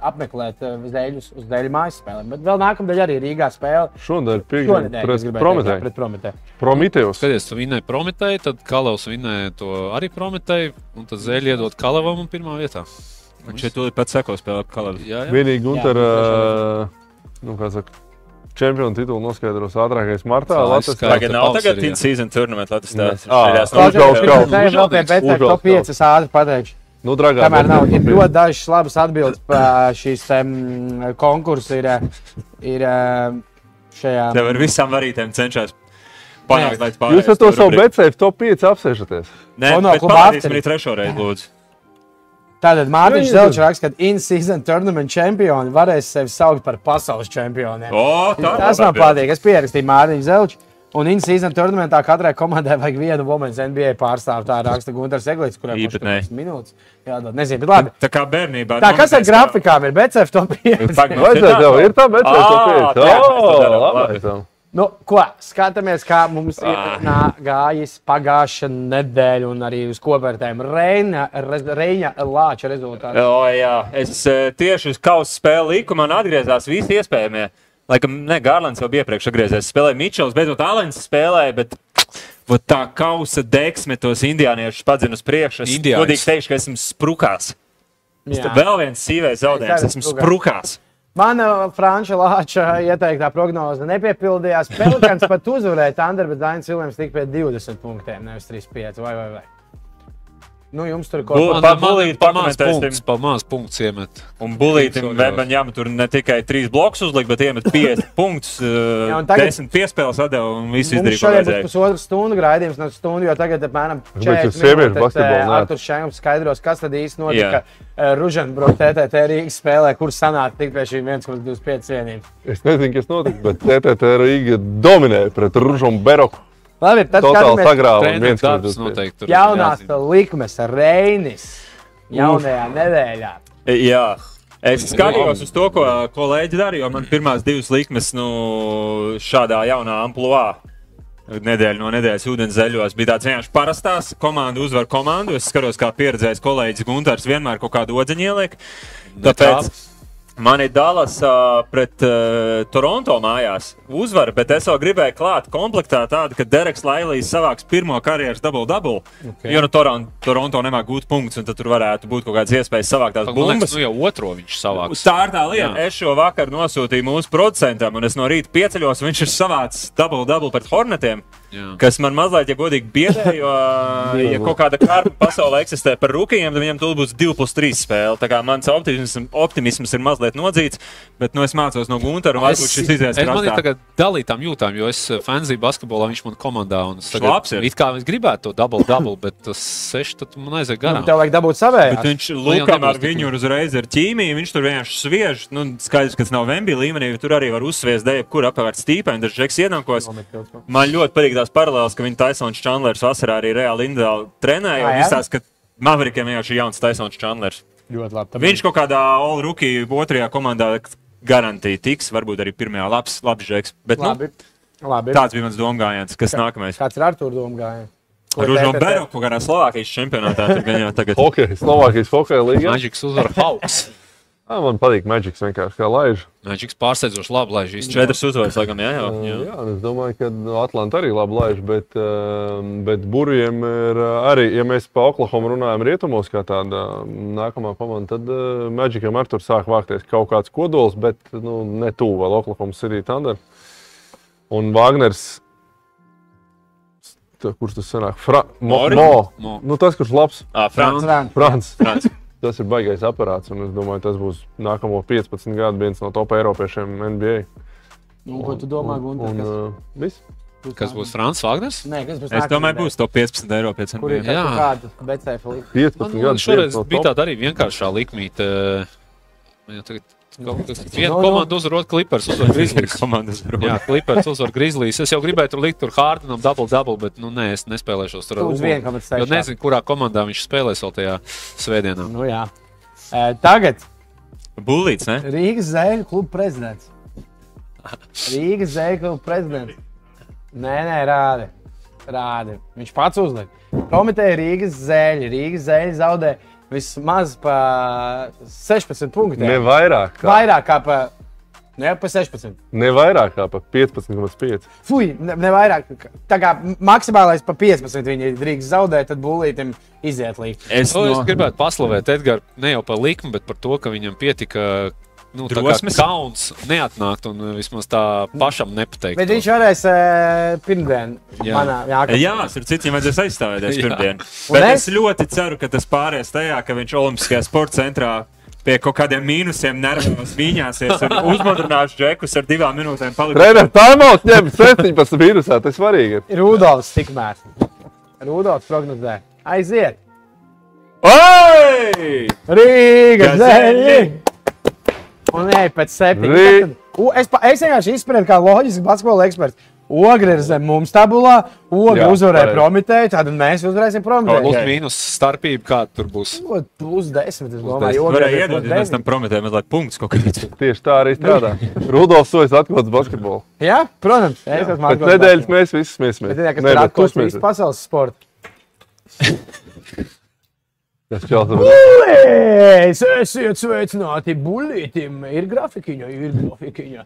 apmeklēt eh, zēļus uz dēļu mājas spēlēm. Bet vēl nākamā arī Rīgā spēle. Šodien ir Šonadēļ, es pret Prometēju. pret Prometēju. Prometējus. Skaties, tu vinēji Prometēju, tad Kalavs vinēja to arī Prometēju, un tad Zēļa iedod Kalavam un pirmā vietā. Viņš šeit tūlīt pēc sekos spēlē kalorijas. Jā, jā. Vienīgi Gunter, Jā, ā, nu, kā saka, čempionu titulu noskaidros ātrākais martā. Tā, Latvijas. Tagad nav tagad jā. in-season tournament, lai tas tāds Ā, šajās Uzvelk notikās. kaut Nē, vēl pie BC top kaut. 5 es ātri pateikšu. Nu, dragā, bet- nav, ir ļoti dažas labas atbildes par šīs um, konkursu. Ir, eh, ir eh, šajā. Tev ar visām varītēm cenšas panākt, lai tas Jūs ar to savu BCF top 5 apsēžaties. Nē, Ono bet afteri. arī trešo reizi, lūdzu. Tātad Jā, Zelčs raksta, ka in-season tournament čempioni varēs sevi saukt par pasaules čempioniem. O, tā Tas man patīk. Es pierakstīju Mārtiņu Zelču. Un in-season turnamentā katrai komandai vajag vienu Women's NBA pārstāvu. Tā raksta Gunārs Eglīts, kuram ir Īpatnēji. minūtes. Jā, dod. nezinu, bet labi. Tā kā bērnībā. Tā, kas ar grafikām ir? BCF top 5. Pag- Vajadzētu jau, ir tā BCF top Ā, 5. tā, mēs to O, Nu, ko skatāmies, kā mums ir Ah. gājis pagājušā nedēļa, un arī uz kopvērtējumu Reina, Re- Reina Lāča rezultātu. O, jā, es eh, tieši uz kausa spēli liku, man atgriezās visi iespējamie. Laikam, ne, Gārlands jau bija iepriekš atgriezies. Spēlēja Mičels, beidzot Alens spēlēja, bet vot tā kausa deksme tos indiāniešus padzina uz priekšu. Es godīgi teikšu, ka esmu sprukās. Jā. Vēl viens sīvais zaudējums, esmu sprukās. sprukās. Mana Franča Lāča ieteiktā prognoze nepiepildījās. Pelikans pat uzvarēja Tanderu, bet Dainis Vilnius tika pie 20 punktiem, nevis 35. Vai, vai, vai. Nu, jums tur kaut Bu- kas Pa- Bulīt pa maz pakomentēsim. punkts, pa maz punkts iemet. Un Bulītam Soļos. Webaņam tur ne tikai trīs blokus uzlika, bet iemet 50 punktus. Jā, un tagad- desmit piespēles atdeva un visu Mums izdarīja. šodien būs pusotra stundu raidījums no stundu, jo tagad apmēram Bet 40 jūs sieviešu minūtes basketbolu neat- Artur Šēns skaidros, kas tad īsti notika Jā. Ružanbrok TTT Rīgas spēlē, kur sanāca tik pie šīm 1,25 cienīm. Es nezinu, kas notika, bet TTT Rīga dominē pret Ružu Totāli skatāmies sagrāva un Treneris viens darbs noteikti. tur jaunās likmes Reinis jaunajā nedēļā. Jā. Es skatījos uz to, ko kolēģi darīja, jo man pirmās divas likmes nu, šādā jaunā amplitūnā. Nedēļa no nedēļas ūdens zeļos bija tāds vienkārši parastās komandu uzvaru komandu. Es skatos, kā pieredzējis kolēģis Gunārs vienmēr kaut kādu odziņu ieliek. Tāpēc man ir Dallas uh, pret uh, Toronto mājās uzvara, bet es vēl gribēju klāt komplektā tādu, ka Dereks Lailijas savāks pirmo karjeras double-double. Okay. Jo no Toronto, Toronto nemāk gūt punktus, un tad tur varētu būt kaut kādas iespējas savākt tās bumbas. nu jau otro viņš savāks. Tā ir tā lieta. Jā. Es šo vakaru nosūtīju mūsu producentam, un es no rīta pieceļos, un viņš ir savāds double-double pret Hornetiem. Jā. Kas man mazliet, ja godīgi, biedē, jo, ja kaut kāda kārta pasaulē eksistē par rūkījiem, tad viņam tur būs 2 plus 3 spēle. Tā kā mans optimisms, optimisms ir mazliet nodzīts, bet nu, es mācos no Gunta, un varbūt šis izies es man ir tagad dalītām jūtām, jo es fanzī basketbolā viņš man komandā. un es tagad. It kā es gribētu to double double, bet tas seši tad man aiziet Nu, garām. tev vajag dabūt savējā. Bet viņš Nu, nebūs ar viņu uzreiz ar ķīmiju, viņš tur vienkārši sviež. Nu, skaidrs, ka tas nav Vembija līmenī, bet tur arī var uzsviest dēļ, kur apkārt stīpēm. Dažs žeks ienākos. Man ļoti patīk tās paralēlas, ka viņa Taisons Čandlers vasarā arī reāli individuāli trenēja. Ā, Un jā? izstāsta, ka Maverikiem vienkārši ir jauns Taisons Čandlers. Ļoti labi. Viņš kaut kādā All-Rookie otrajā komandā garantija tiks, varbūt arī pirmajā labs, labs žeks. Bet nu, labi. labi. tāds bija mans domgājiens, kas nākamais. Kāds ir Artur doma gājiens? Ružo Beru kaut kādā Slovākijas čempionātā. Tur gan jau tagad. Hokeja, Slovākijas hokeja līnija. Maģiks uzvar Hawks. Man patīk Magics vienkārši kā laiž. Maģiks pārsteidzoši labi laiž īstenībā. Četras uzvaras, laikam, jā, jau. Jā, jā. un es domāju, ka nu, Atlanta arī labi laiž, bet, um, bet burviem ir uh, arī, ja mēs pa Oklahoma runājam rietumos, kā tāda um, nākamā komanda, tad uh, Magicam ar tur sāk vākties kaut kāds kodols, bet nu, ne tuvu vēl Oklahoma City Thunder. Un Wagners, kurš tas sanāk? Fra Mo? Mo. Mo. Nu, tas, kurš labs, Ah, Frans. Frans. Frans. Frans. Tas ir baisais aparāts, un es domāju, tas būs nākamo 15 gadu viens no top eiropiešiem NBA. Nu, ko tu domā, Gunter? Un, kas- uh, viss. Kas būs Frans Wagners? Nē, kas būs Es domāju, būs to 15 eiro pēc NBA. Jā. kāda becēfa līnija? 15 Man, gadu šoreiz bija tāda arī vienkāršā likmīte. Man jau tagad viena Nu, nu. komanda uzvarot Clippers, uzvar Grizzlies. Jā. Clippers uzvar Grizzlies. Es jau gribēju tur likt tur Hārdenam double double, bet nu nē, es nespēlēšos tur. Tu uz vienu komandu Jo stāsti. nezinu, kurā komandā viņš spēlēs vēl tajā svētdienā. Nu, jā. E, tagad Bulīts, ne? Rīgas zēļu kluba prezidents. Rīgas zēļu kluba prezidents. Nē, nē, rādi. rādi. Viņš pats uzlika. Komiteja Rīgas zēļi. Rīgas zēļi zaudē vismaz pa 16 punktiem. Ne vairāk, kā, Vairāk kā pa, ne, pa 16. ne vairāk kā pa 15,5. Fui, ne, ne vairāk. Tā kā maksimālais pa 15 viņi drīkst zaudēt, tad būlītim iziet līdzi. Es, Nu, es no, gribētu paslavēt Edgars ne jau par likmi, bet par to, ka viņam pietika. Nu, tā kā Drosmes? kauns neatnākt un uh, vismaz tā pašam nepateikt. Bet viņš varēs e, pirmdien. Jā. Manā, jā, jā, ar citiem vajadzēs aizstāvēties pirmdien. Bet es- es ļoti ceru, ka tas pāries tajā, ka viņš Olimpiskajā sporta centrā pie kaut kādiem mīnusiem nervos viņāsies un uzmundrinās džekus ar divām minūtēm palikt. Treneris Tāmauts ņem 17 vīrusā, tas svarīgi. Rudolfs tikmēr. Rudolfs prognozē. Aiziet! Oi! Rīga zeļi! Un nē, pēc septiņiem. Es, es vienkārši izspriedu kā loģisks basketbola eksperts. Ogre ir zem mums tabulā, Ogre Jā, uzvarēja pareizi. Prometēju, tad mēs uzvarēsim Plus Prometēju. mīnus starpība, kāda tur būs. Plus desmit, es Plus domāju, Varēja ir plus ja mēs tam prometējām, mazliet punktus kaut kādus. Tieši tā arī strādā. Rudolfs Sojas atklāts basketbolu. Jā, protams, es esmu Pēc nedēļas mēs visi smiesimies. Bet, ja, kas ir atklāts visu pasaules sportu. Tas čels ir. Bulīts! Esiet sveicināti bulītim! Ir grafikiņa, ir grafikiņa.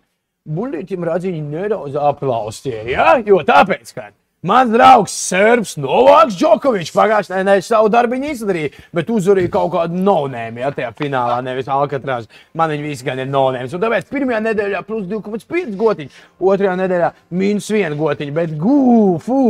Bulītim radziņi nedaudz aplaustie, ja? Jo tāpēc, ka mans draugs Serbs Novaks Džokovičs pagājušajā nedēļā savu darbiņu izdarīja, bet uzvarēja kaut kādu nonēmu, ja tajā finālā nevis Alkatrās. Man viņi visi gan ir nonēms. Un tāpēc pirmajā nedēļā plus 2,5 gotiņi, otrajā nedēļā minus 1 gotiņi, bet gūfu!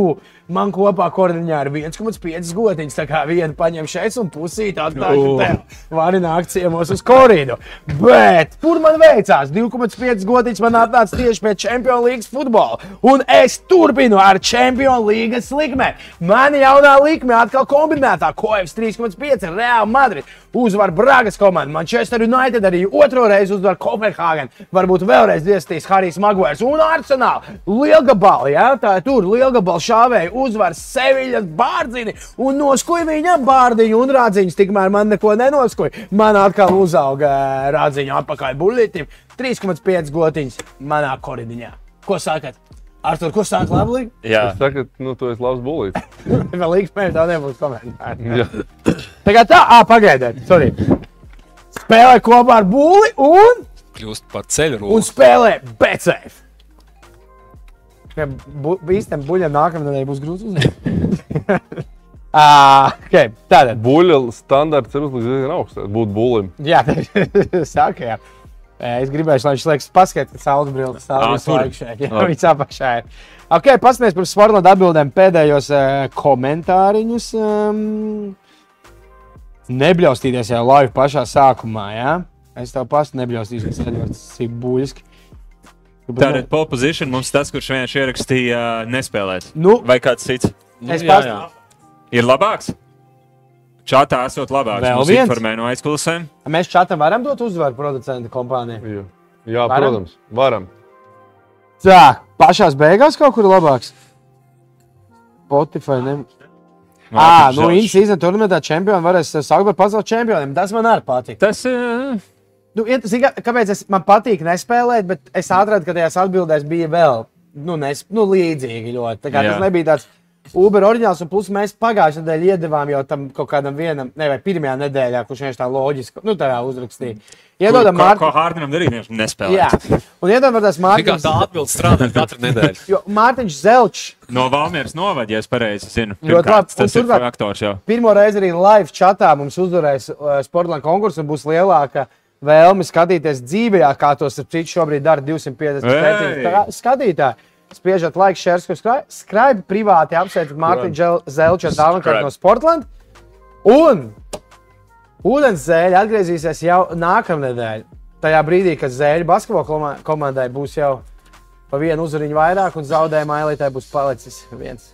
Man kopā kordiņā ir 1,5 gotiņas. Tā kā viena paņem šeit un pusīti atstāja tev. Vari nākt ciemos uz koridu. Bet kur man veicās? 2,5 gotiņas man atnāca tieši pēc Champions League futbola. Un es turpinu ar Champions League likmēm. Mana jaunā likme atkal kombinētā. Koevs 3,5 Real Madrid. Uzvar Bragas komanda. Manchester United arī otro reizi uzvar Kopenhāgen. Varbūt vēlreiz iestīs Harijs Maguērs un Arsenāls. Lielgabali, jā, tā ir tur. Lielgabali šāvēja uzvar Seviļas bārdzini un noskuja viņam bārdiņu un rādziņus. Tikmēr man neko nenoskuja. Man atkal uzauga ā, rādziņu atpakaļ buļļitim. 3,5 gotiņas manā koridiņā. Ko sakat? Artur, ko saka labi? Jā, saku, ka nu, tu esi labs bulīts. Vēl līdz pēc tam nebūs komentāru. Jā. Tagad tā, ah, pagaidiet, sorry. Spēlē kopā ar būli un, Kļūst par ceļu un rūku. spēlē BCF. Bu, Īstenībā buļļa nākamā nedēļa būs grūti uzzināt. Ah, okay, tātad, Buļļa standarts ir uzlikts diezgan augsts. Būt bulim. jā, saka, jā. Es gribēju, lai viņš liekas, paskatās, ka saules brilles stāv Ā, visu tur. laiku šeit. Jā, Ā. viņš apakšā ir. Ok, paskaties par Sportlandu atbildēm pēdējos uh, komentāriņus. Um, nebļaustīties jau live pašā sākumā, jā? Es tev pastu nebļaustīšos, Edvards, cik buļļiski. Tāda pole position mums tas, kurš vienkārši ierakstīja nespēlēt. Nu, Vai kāds cits es jā, jā. ir labāks? Čatā esot labāks. Vēl Mums viens? informē no aizkulisēm. Mēs čatam varam dot uzvaru producentu kompānijai. Jā, Jā Varam? protams, varam. Tā, pašās beigās kaut kur labāks. Spotify. Ne... Ah, nu, in-season turnīrā čempioni varēs saukt par pasaules čempioniem. Tas man arī patīk. Tas ir. Nu, kā- kāpēc es, man patīk nespēlēt, bet es atradu, ka tajās atbildēs bija vēl nu, nes, nu, līdzīgi. Ļoti. Tā kā Jā. Tas nebija tāds Uber oriģināls, un plus mēs pagājušajā nedēļā iedavām jau tam kaut kādam vienam, ne vai pirmajā nedēļā, kurš vienkārši tā loģiski, nu, uzrakstīja. Iedodam Ko, ko Mārtiņu. Hārdinam darīt? Viņš Jā, nespēlē. un iedodam tas Mārtiņš. tā atbilde strādā katru nedēļu. Jo Mārtiņš Zelčs No Valmieras novada, ja es pareizi zinu. Pirmkārt, Tas ir faktors jau. Pirmo reizi arī live chatā mums uzvarēs uh, Sportlandes konkurss un būs lielāka vēlme skatīties dzīvē, kā to citu šobrīd dara 250 Ei! tā- skatītāji. Spiežat laiku, share, skraibi privāti apsveicat Mārtiņu Zelču dāvanu no Sportlandes. Un ūdens zēļa atgriezīsies jau nākamnedēļ. Tajā brīdī, kad zēļa basketbola koma- komandai būs jau pa vienu uzvariņu vairāk un zaudējuma ailītē būs palicis viens.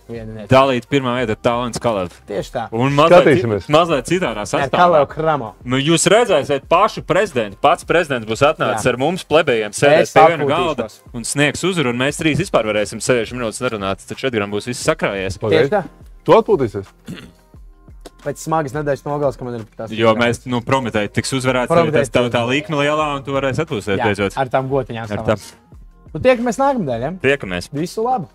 Dalīt pirmā vieta Talants Kalevu. Tieši tā. Un mazliet, mazliet citādā sastāvā. Kramo. Nu, jūs redzēsiet, pašu prezidentu. Pats prezidents būs atnācis Jā. ar mums, plebējiem, sēdēs pie viena galda un sniegs uzvaru. Un mēs trīs vispār varēsim 60 minūtes nerunāt. Tad šeit būs viss sakrājies. Tieši tā. Tu atpūtīsies? Pēc smagas nedēļas nogales, ka man ir tas. Jo mēs, nu, prometēji, tiks uzvarēts. Tev tā tiks līkme lielā, un tu varēsi atpūsties beidzot. ar tām gotiņām. Nu, tiekamies nākamnedēļ. Ja? Tiekamies! Visu labu!